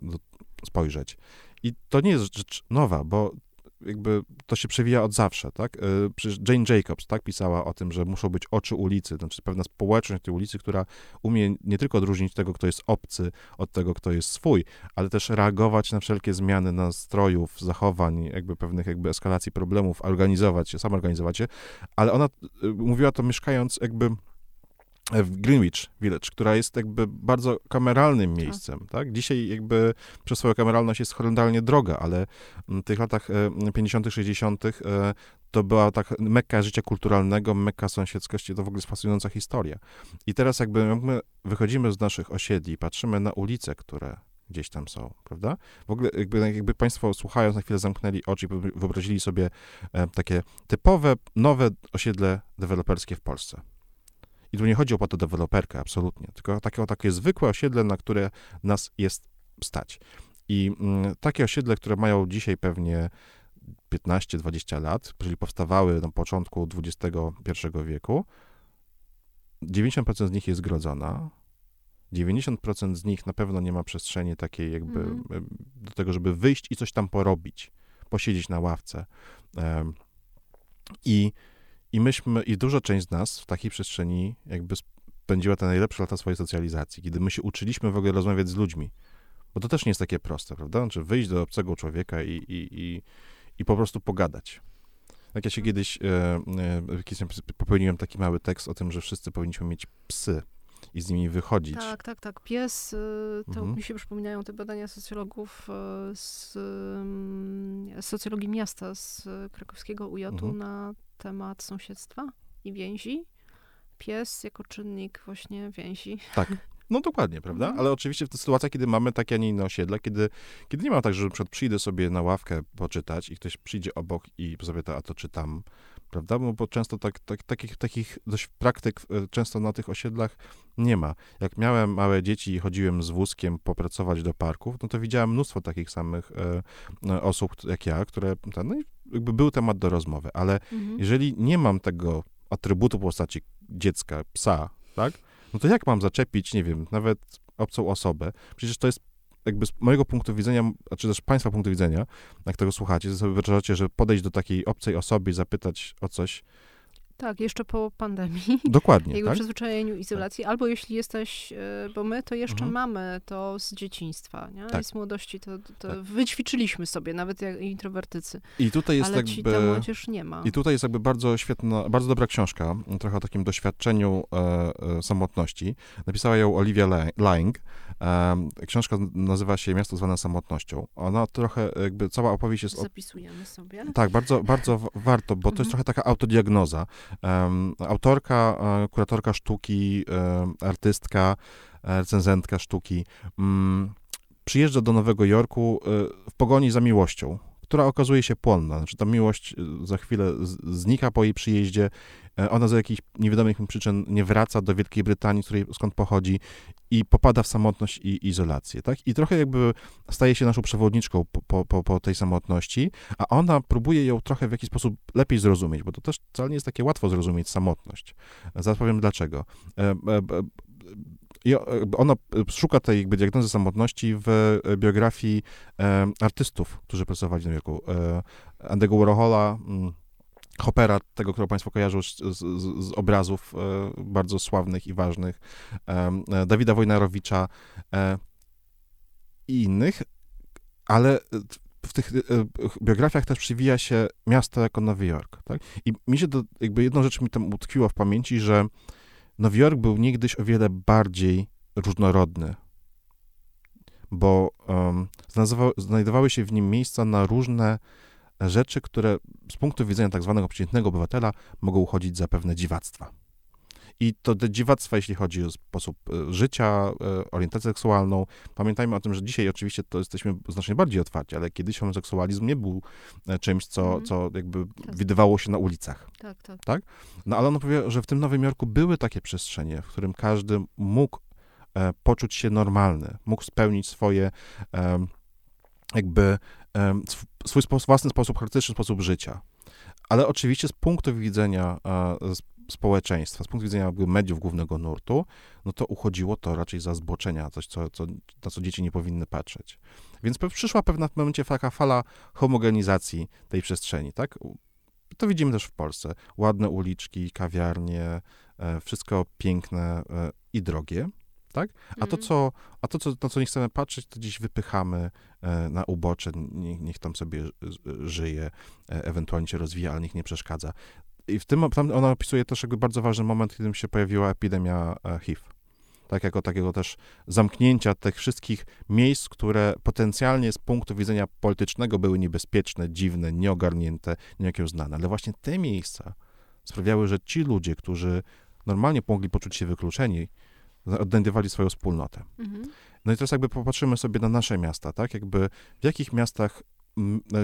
spojrzeć. I to nie jest rzecz nowa, bo jakby to się przewija od zawsze, tak? Y, przecież Jane Jacobs, tak, pisała o tym, że muszą być oczy ulicy, znaczy pewna społeczność tej ulicy, która umie nie tylko odróżnić tego, kto jest obcy, od tego, kto jest swój, ale też reagować na wszelkie zmiany nastrojów, zachowań, jakby pewnych jakby eskalacji problemów, organizować się, samorganizować się, ale ona y, mówiła to mieszkając jakby w Greenwich Village, która jest jakby bardzo kameralnym tak. miejscem, tak. Dzisiaj jakby przez swoją kameralność jest horrendalnie droga, ale w tych latach 50., e, 60. E, to była tak mekka życia kulturalnego, mekka sąsiedzkości, to w ogóle jest fascynująca historia. I teraz jakby jak my wychodzimy z naszych osiedli, patrzymy na ulice, które gdzieś tam są, prawda? W ogóle jakby, jakby państwo słuchając na chwilę zamknęli oczy i wyobrazili sobie e, takie typowe, nowe osiedle deweloperskie w Polsce i tu nie chodzi o deweloperkę, absolutnie, tylko takie, o takie zwykłe osiedle, na które nas jest stać. I mm, takie osiedle, które mają dzisiaj pewnie 15-20 lat, czyli powstawały na początku XXI wieku, 90% z nich jest zgrodzona, 90% z nich na pewno nie ma przestrzeni takiej jakby mm. do tego, żeby wyjść i coś tam porobić, posiedzieć na ławce. I i myśmy, i duża część z nas w takiej przestrzeni jakby spędziła te najlepsze lata swojej socjalizacji, kiedy my się uczyliśmy w ogóle rozmawiać z ludźmi. Bo to też nie jest takie proste, prawda? Znaczy wyjść do obcego człowieka i, i, i, i po prostu pogadać. Jak ja się kiedyś, e, e, popełniłem taki mały tekst o tym, że wszyscy powinniśmy mieć psy i z nimi wychodzić. Tak, tak, tak. Pies, y, to mhm. mi się przypominają te badania socjologów y, z, mm, z socjologii miasta, z krakowskiego UJ mhm. na temat sąsiedztwa i więzi. Pies jako czynnik właśnie więzi. Tak. No dokładnie, prawda? Mhm. Ale oczywiście w tej sytuacji, kiedy mamy takie, a nie inne osiedla, kiedy, kiedy nie ma tak, że przed przyjdę sobie na ławkę poczytać i ktoś przyjdzie obok i zapyta, a to czytam, prawda? Bo, bo często tak, tak, takich, takich dość praktyk e, często na tych osiedlach nie ma. Jak miałem małe dzieci i chodziłem z wózkiem popracować do parków, no to widziałem mnóstwo takich samych e, e osób jak ja, które, no i jakby był temat do rozmowy, ale mhm. jeżeli nie mam tego atrybutu postaci dziecka, psa, tak, no to jak mam zaczepić, nie wiem, nawet obcą osobę? Przecież to jest jakby z mojego punktu widzenia, a czy też państwa punktu widzenia, jak tego słuchacie, sobie wyobrażacie, że podejść do takiej obcej osoby i zapytać o coś, tak, jeszcze po pandemii. Dokładnie. Jego tak? przyzwyczajeniu, izolacji. Tak. Albo jeśli jesteś, e, bo my to jeszcze mhm. mamy to z dzieciństwa, nie? Tak. I z młodości to, to tak. wyćwiczyliśmy sobie, nawet jak introwertycy. I tutaj jest Ale jakby... ci ta młodzież nie ma. I tutaj jest jakby bardzo świetna, bardzo dobra książka, trochę o takim doświadczeniu e, e, samotności. Napisała ją Olivia Lang. E, książka nazywa się Miasto zwane samotnością. Ona trochę, jakby cała opowieść jest... Zapisujemy sobie. Tak, bardzo, bardzo warto, bo to jest mhm. trochę taka autodiagnoza. Autorka, e, kuratorka sztuki, artystka, e, recenzentka sztuki mm, przyjeżdża do Nowego Jorku e, w pogoni za miłością, która okazuje się płonna. Znaczy ta miłość za chwilę znika po jej przyjeździe. Ona z jakichś niewiadomych przyczyn nie wraca do Wielkiej Brytanii, której, skąd pochodzi i popada w samotność i izolację, tak? I trochę jakby staje się naszą przewodniczką po, po, po tej samotności, a ona próbuje ją trochę w jakiś sposób lepiej zrozumieć, bo to też wcale nie jest takie łatwo zrozumieć samotność. Zaraz powiem dlaczego. E, e, I ona szuka tej jakby diagnozy samotności w biografii e, artystów, którzy pracowali w Nowym Jorku. Andy'ego Warhola, mm, Hoppera, tego, którego Państwo kojarzą z, z, z, obrazów e, bardzo sławnych i ważnych, e, Dawida Wojnarowicza e, i innych, ale w tych e, biografiach też przywija się miasto jako Nowy Jork. Tak? I mi się to, jakby jedną rzecz mi tam utkwiło w pamięci, że Nowy Jork był niegdyś o wiele bardziej różnorodny, bo um, znajdowały się w nim miejsca na różne rzeczy, które z punktu widzenia tak zwanego przeciętnego obywatela mogą uchodzić za pewne dziwactwa. I to te dziwactwa, jeśli chodzi o sposób e, życia, e, orientację seksualną. Pamiętajmy o tym, że dzisiaj oczywiście to jesteśmy znacznie bardziej otwarci, ale kiedyś homoseksualizm nie był e, czymś, co, mm. co jakby tak. widywało się na ulicach. Tak, tak. tak? No ale on powie, że w tym Nowym Jorku były takie przestrzenie, w którym każdy mógł e, poczuć się normalny, mógł spełnić swoje e, jakby swój sposób, własny sposób, charakterystyczny sposób życia. Ale oczywiście z punktu widzenia społeczeństwa, z punktu widzenia mediów głównego nurtu, no to uchodziło to raczej za zboczenia, coś, co, co, na co dzieci nie powinny patrzeć. Więc przyszła pewna w momencie taka fala homogenizacji tej przestrzeni, tak? To widzimy też w Polsce. Ładne uliczki, kawiarnie, e, wszystko piękne e, i drogie, tak? A to, mhm. co, a to co, na co nie chcemy patrzeć, to gdzieś wypychamy e, na ubocze, niech, niech tam sobie żyje, ewentualnie się rozwija, ale niech nie przeszkadza. I w tym, tam ona opisuje też jakby bardzo ważny moment, kiedy się pojawiła epidemia HIV. Tak jako takiego też zamknięcia tych wszystkich miejsc, które potencjalnie z punktu widzenia politycznego były niebezpieczne, dziwne, nieogarnięte, znane. Ale właśnie te miejsca sprawiały, że ci ludzie, którzy normalnie mogli poczuć się wykluczeni, odnajdywali swoją wspólnotę. Mhm. No i teraz jakby popatrzymy sobie na nasze miasta, tak? Jakby w jakich miastach,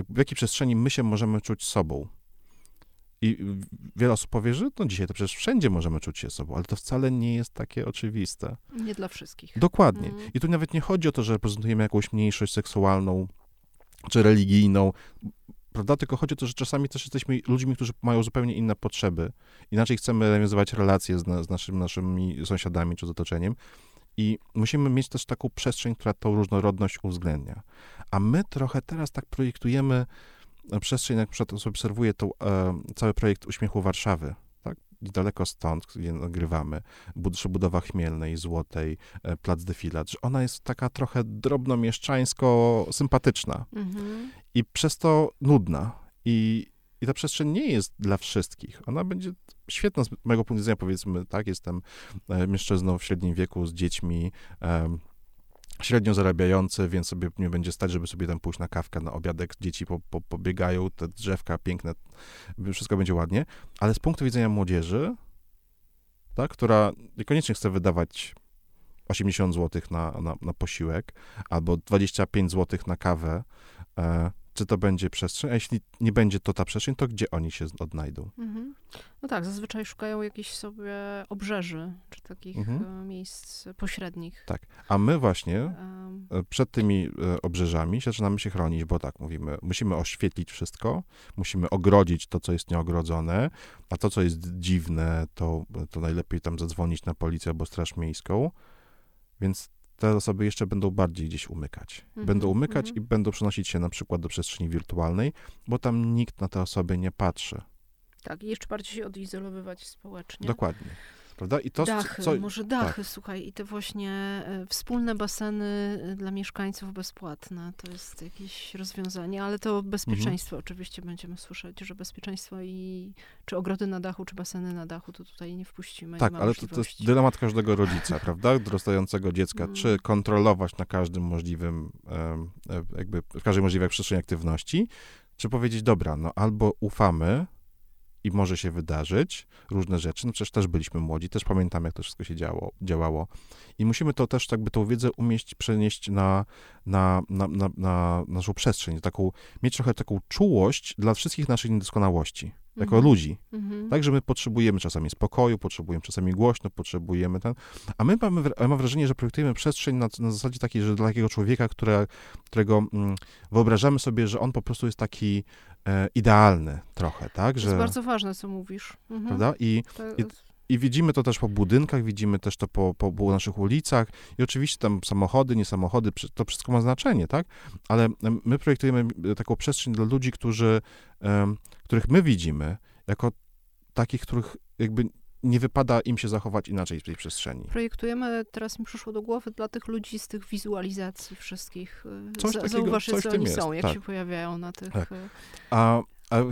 w jakiej przestrzeni my się możemy czuć sobą. I wiele osób powie, że no dzisiaj to przecież wszędzie możemy czuć się sobą, ale to wcale nie jest takie oczywiste. Nie dla wszystkich. Dokładnie. Mm. I tu nawet nie chodzi o to, że reprezentujemy jakąś mniejszość seksualną czy religijną, prawda? Tylko chodzi o to, że czasami też jesteśmy ludźmi, którzy mają zupełnie inne potrzeby. Inaczej chcemy nawiązywać relacje z, z naszym, naszymi sąsiadami czy z otoczeniem. I musimy mieć też taką przestrzeń, która tą różnorodność uwzględnia. A my trochę teraz tak projektujemy przestrzeń, jak przykład obserwuję to, e, cały projekt Uśmiechu Warszawy, tak? Daleko stąd, gdzie nagrywamy, budowa Chmielnej, Złotej, e, Plac Defilat, że ona jest taka trochę drobno-mieszczańsko-sympatyczna mhm. i przez to nudna. I, I ta przestrzeń nie jest dla wszystkich. Ona będzie świetna z mojego punktu widzenia, powiedzmy, tak, jestem e, mężczyzną w średnim wieku z dziećmi, e, średnio zarabiający, więc sobie nie będzie stać, żeby sobie tam pójść na kawkę, na obiadek, dzieci po, po, pobiegają, te drzewka piękne, wszystko będzie ładnie, ale z punktu widzenia młodzieży, tak, która niekoniecznie chce wydawać 80 zł na, na, na posiłek albo 25 zł na kawę, e, czy to będzie przestrzeń, a jeśli nie będzie to ta przestrzeń, to gdzie oni się odnajdą? Mhm. No tak, zazwyczaj szukają jakichś sobie obrzeży, czy takich mhm. E, miejsc pośrednich. Tak, a my właśnie um. przed tymi e, obrzeżami zaczynamy się chronić, bo tak mówimy, musimy oświetlić wszystko, musimy ogrodzić to, co jest nieogrodzone, a to, co jest dziwne, to, to najlepiej tam zadzwonić na policję albo straż miejską, więc te osoby jeszcze będą bardziej gdzieś umykać. -hmm, będą umykać mm -hmm. i będą przenosić się na przykład do przestrzeni wirtualnej, bo tam nikt na te osoby nie patrzy. Tak, i jeszcze bardziej się odizolowywać społecznie. Dokładnie. Prawda? I to, dachy, co, może dachy, tak. słuchaj, i te właśnie e, wspólne baseny e, dla mieszkańców bezpłatne, to jest jakieś rozwiązanie, ale to bezpieczeństwo mhm. oczywiście będziemy słyszeć, że bezpieczeństwo i czy ogrody na dachu, czy baseny na dachu, to tutaj nie wpuścimy. Tak, nie ale to, to, jest dylemat każdego rodzica, prawda? Dorastającego dziecka, mm. czy kontrolować na każdym możliwym, e, jakby w każdej możliwej przestrzeni aktywności, czy powiedzieć, dobra, no albo ufamy, i może się wydarzyć różne rzeczy. No przecież też byliśmy młodzi, też pamiętamy, jak to wszystko się działo, działało. I musimy to też, jakby tą wiedzę umieść, przenieść na, na, na, na, na naszą przestrzeń, taką, mieć trochę taką czułość dla wszystkich naszych niedoskonałości jako mhm. ludzi. Mhm. Tak, że my potrzebujemy czasami spokoju, potrzebujemy czasami głośno, potrzebujemy ten. A my mamy, mam wrażenie, że projektujemy przestrzeń na, na zasadzie takiej, że dla takiego człowieka, które, którego mm, wyobrażamy sobie, że on po prostu jest taki e, idealny trochę, tak? Że, to jest bardzo ważne, co mówisz. Mhm. Prawda? I, to... i i widzimy to też po budynkach, widzimy też to po, po, po, naszych ulicach i oczywiście tam samochody, nie samochody, to wszystko ma znaczenie, tak? Ale my projektujemy taką przestrzeń dla ludzi, którzy, których my widzimy jako takich, których jakby nie wypada im się zachować inaczej w tej przestrzeni. Projektujemy, teraz mi przyszło do głowy, dla tych ludzi z tych wizualizacji wszystkich. Y, coś takiego, Zauważ, coś co oni jest. są, jak tak. się pojawiają na tych... Tak. Y,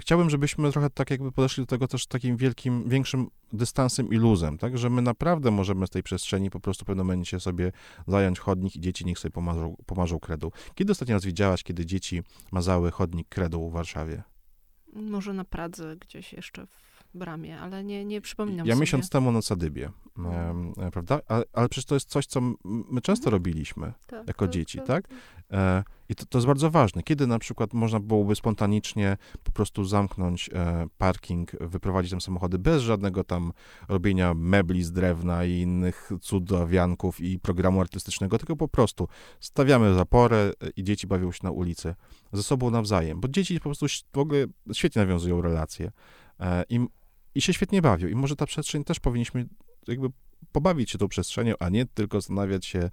Chciałbym, żebyśmy trochę tak jakby podeszli do tego też takim wielkim, większym dystansem i luzem, tak, że my naprawdę możemy z tej przestrzeni po prostu w pewnym momencie sobie zająć chodnik i dzieci niech sobie pomarzą, pomarzą. Kiedy ostatnio raz widziałaś, kiedy dzieci mazały chodnik kredą w Warszawie? Może na Pradze gdzieś jeszcze w bramie, ale nie, nie przypominam ja sobie. miesiąc temu na Sadybie, e, prawda? Ale, ale, przecież to jest coś, co my często mhm. robiliśmy tak, jako to, dzieci, to, tak? E, I to, to jest bardzo ważne. Kiedy na przykład można byłoby spontanicznie po prostu zamknąć e, parking, wyprowadzić tam samochody bez żadnego tam robienia mebli z drewna i innych cudawianków i programu artystycznego, tylko po prostu stawiamy zaporę i dzieci bawią się na ulicy ze sobą nawzajem, bo dzieci po prostu w ogóle świetnie nawiązują relacje. E, I i się świetnie bawią. I może ta przestrzeń też powinniśmy jakby pobawić się tą przestrzenią, a nie tylko zastanawiać się,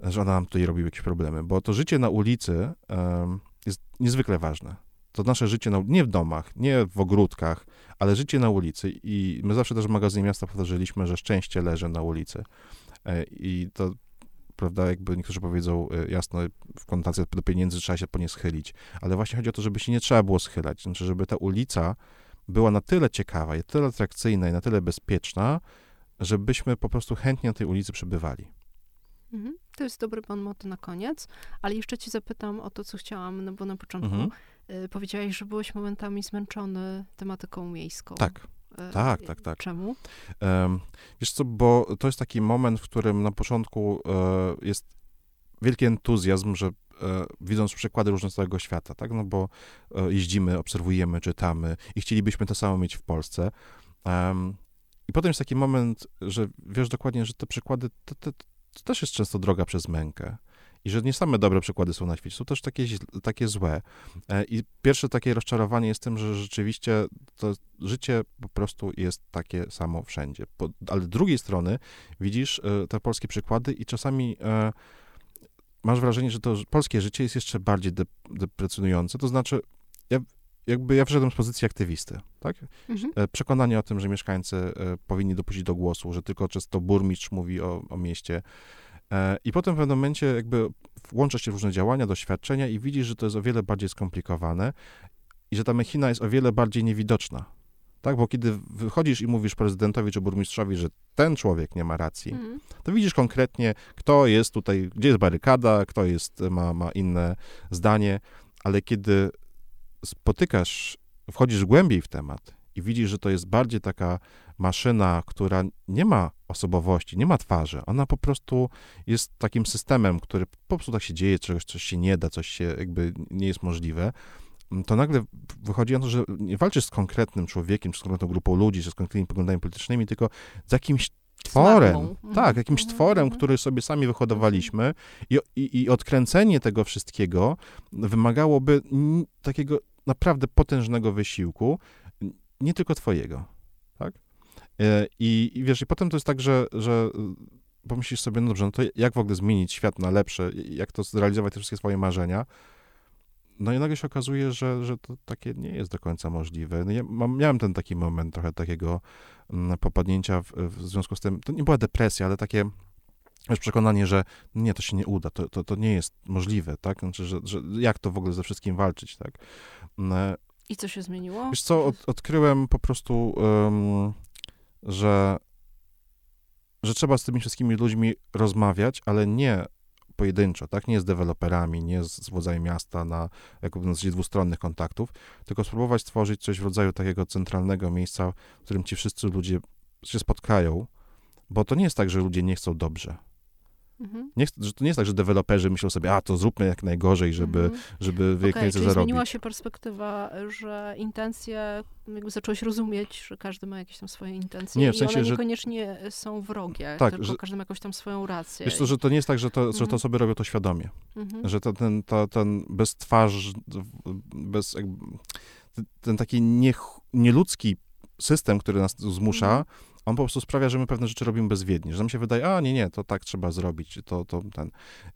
że ona nam tutaj robi jakieś problemy, bo to życie na ulicy um, jest niezwykle ważne. To nasze życie na, nie w domach, nie w ogródkach, ale życie na ulicy. I my zawsze też w magazynie miasta powtarzaliśmy, że szczęście leży na ulicy. E, I to, prawda, jakby niektórzy powiedzą e, jasno, w konotacji do pieniędzy trzeba się po nie schylić, ale właśnie chodzi o to, żeby się nie trzeba było schylać, znaczy, żeby ta ulica była na tyle ciekawa, na tyle atrakcyjna i na tyle bezpieczna, żebyśmy po prostu chętnie na tej ulicy przebywali. Mhm. To jest dobry pan moty na koniec, ale jeszcze ci zapytam o to, co chciałam, no bo na początku mhm. y, powiedziałeś, że byłeś momentami zmęczony tematyką miejską. Tak. Y, tak, tak, tak. Czemu? Wiesz co, bo to jest taki moment, w którym na początku e, jest wielki entuzjazm, że widząc przykłady różne całego świata, tak, no bo e, jeździmy, obserwujemy, czytamy i chcielibyśmy to samo mieć w Polsce. I potem jest taki moment, że wiesz dokładnie, że te przykłady to, to, to też jest często droga przez mękę. I że nie same dobre przykłady są na świecie, są też takie, takie złe. E, I pierwsze takie rozczarowanie jest tym, że rzeczywiście to życie po prostu jest takie samo wszędzie. ale z drugiej strony widzisz e, te polskie przykłady i czasami e, masz wrażenie, że to polskie życie jest jeszcze bardziej deprecjonujące. To znaczy, ja jakby ja wszedłem z pozycji aktywisty, tak? Mhm. E, przekonanie o tym, że mieszkańcy e, powinni dopuścić do głosu, że tylko często burmistrz mówi o, o mieście. E, I potem w pewnym momencie jakby włącza się różne działania, doświadczenia i widzisz, że to jest o wiele bardziej skomplikowane i że ta mechina jest o wiele bardziej niewidoczna. Tak, bo kiedy wychodzisz i mówisz prezydentowi czy burmistrzowi, że ten człowiek nie ma racji, mhm. to widzisz konkretnie, kto jest tutaj, gdzie jest barykada, kto jest, ma, ma inne zdanie, ale kiedy spotykasz, wchodzisz głębiej w temat i widzisz, że to jest bardziej taka maszyna, która nie ma osobowości, nie ma twarzy. Ona po prostu jest takim systemem, który po prostu tak się dzieje, czegoś, coś się nie da, coś się jakby nie jest możliwe. To nagle wychodzi na to, że nie walczysz z konkretnym człowiekiem, czy z konkretną grupą ludzi, czy z konkretnymi poglądami politycznymi, tylko z jakimś tworem. Mhm. Tak, jakimś mhm. tworem, mhm. który sobie sami wyhodowaliśmy i, i, i odkręcenie tego wszystkiego wymagałoby takiego naprawdę potężnego wysiłku, nie tylko twojego, tak? E, I, i wiesz, i potem to jest tak, że, że pomyślisz sobie, no dobrze, no to jak w ogóle zmienić świat na lepsze, jak to zrealizować te wszystkie swoje marzenia, no i nagle się okazuje, że, że to takie nie jest do końca możliwe. No ja mam, miałem ten taki moment trochę takiego mm, popadnięcia w, w, związku z tym, to nie była depresja, ale takie już przekonanie, że nie, to się nie uda, to, to, to nie jest możliwe, tak? Znaczy, że, że jak to w ogóle ze wszystkim walczyć, tak? Mm, e, I co się zmieniło? Wiesz co, od, odkryłem po prostu, um, że, że trzeba z tymi wszystkimi ludźmi rozmawiać, ale nie pojedynczo, tak? Nie z deweloperami, nie z, władzami miasta na, jakby dwustronnych kontaktów, tylko spróbować stworzyć coś w rodzaju takiego centralnego miejsca, w którym ci wszyscy ludzie się spotkają, bo to nie jest tak, że ludzie nie chcą dobrze. Mhm. Nie, że to nie jest tak, że deweloperzy myślą sobie, a to zróbmy jak najgorzej, żeby, mhm. żeby okay, jak zarobić. zmieniła się perspektywa, że intencje, jakby zacząłeś rozumieć, że każdy ma jakieś tam swoje intencje nie, w sensie, i one niekoniecznie że... są wrogie, tak, tylko że, każdy ma jakąś tam swoją rację. Wiesz to, że to nie jest tak, że to, mhm. że to sobie robią to świadomie. Mhm. Że to, ten, to, ten bez twarzy, bez jakby, ten taki nie, nieludzki system, który nas zmusza, mhm on po prostu sprawia, że my pewne rzeczy robimy bezwiednie, że nam się wydaje, a nie, nie, to tak trzeba zrobić, to, to ten.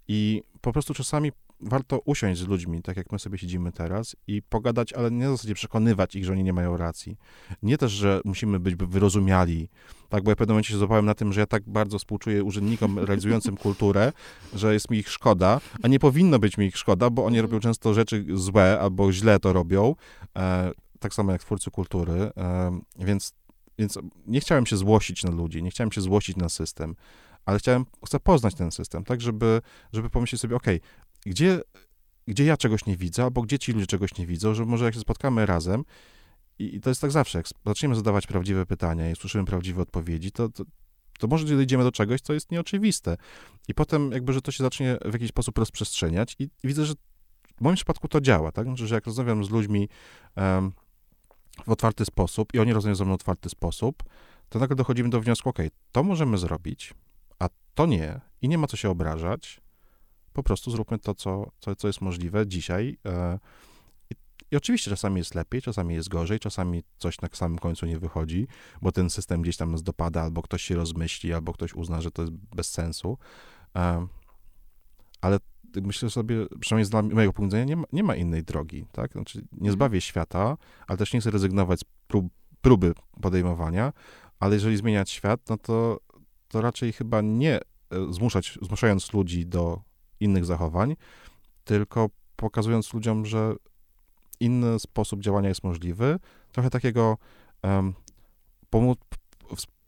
I po prostu czasami warto usiąść z ludźmi, tak jak my sobie siedzimy teraz i pogadać, ale nie w zasadzie przekonywać ich, że oni nie mają racji. Nie też, że musimy być wyrozumiali, tak, bo ja w pewnym momencie się złapałem na tym, że ja tak bardzo współczuję urzędnikom realizującym kulturę, że jest mi ich szkoda, a nie powinno być mi ich szkoda, bo oni mhm. robią często rzeczy złe albo źle to robią, e, tak samo jak twórcy kultury, e, więc więc nie chciałem się złościć na ludzi, nie chciałem się złościć na system, ale chciałem, chcę poznać ten system, tak, żeby, żeby pomyśleć sobie, ok, gdzie, gdzie ja czegoś nie widzę, albo gdzie ci ludzie czegoś nie widzą, że może jak się spotkamy razem, i, i to jest tak zawsze, jak zaczniemy zadawać prawdziwe pytania i słyszymy prawdziwe odpowiedzi, to, to, to może dojdziemy do czegoś, co jest nieoczywiste. I potem jakby, że to się zacznie w jakiś sposób rozprzestrzeniać i, widzę, że w moim przypadku to działa, tak? Znaczy, że jak rozmawiam z ludźmi, um, w otwarty sposób i oni rozumieją ze mną w otwarty sposób, to nagle dochodzimy do wniosku, ok, to możemy zrobić, a to nie i nie ma co się obrażać, po prostu zróbmy to, co, co, co jest możliwe dzisiaj. E, I oczywiście czasami jest lepiej, czasami jest gorzej, czasami coś na samym końcu nie wychodzi, bo ten system gdzieś tam nas dopada, albo ktoś się rozmyśli, albo ktoś uzna, że to jest bez sensu. Um, ale myślę sobie, przynajmniej z mojego punktu widzenia, nie ma, nie ma innej drogi, tak? Znaczy, nie mhm. zbawię świata, ale też nie chcę rezygnować z prób, próby podejmowania, ale jeżeli zmieniać świat, no to, to raczej chyba nie e, zmuszać, zmuszając ludzi do innych zachowań, tylko pokazując ludziom, że inny sposób działania jest możliwy, trochę takiego um,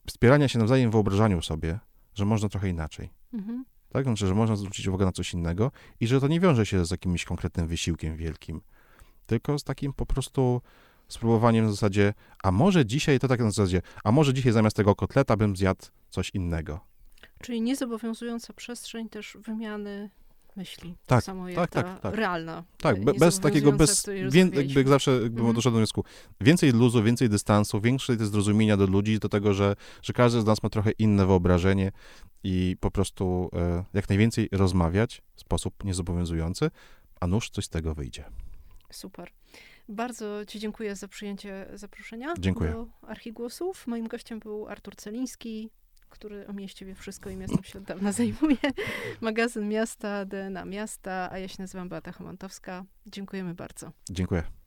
wspierania się nawzajem w wyobrażaniu sobie, że można trochę inaczej. Mhm. Tak? Znaczy, że można zwrócić uwagę na coś innego i że to nie wiąże się z jakimś konkretnym wysiłkiem wielkim, tylko z takim po prostu spróbowaniem w zasadzie, a może dzisiaj, to tak na zasadzie, a może dzisiaj zamiast tego kotleta bym zjadł coś innego. Czyli niezobowiązująca przestrzeń też wymiany myśli. Tak, samo tak, tak, tak. realna. Tak, be, bez takiego, bez, wię, jakby jak zawsze jakby mm. doszedłem do wniosku, więcej luzu, więcej dystansu, większe zrozumienia do ludzi, do tego, że, że każdy z nas ma trochę inne wyobrażenie i po prostu e, jak najwięcej rozmawiać w sposób niezobowiązujący, a nuż coś z tego wyjdzie. Super. Bardzo Ci dziękuję za przyjęcie zaproszenia dziękuję. do Archigłosów. Moim gościem był Artur Celiński, który o mieście wie wszystko i miastem się od dawna zajmuje. Magazyn Miasta, DNA Miasta, a ja się nazywam Beata Chomantowska. Dziękujemy bardzo. Dziękuję.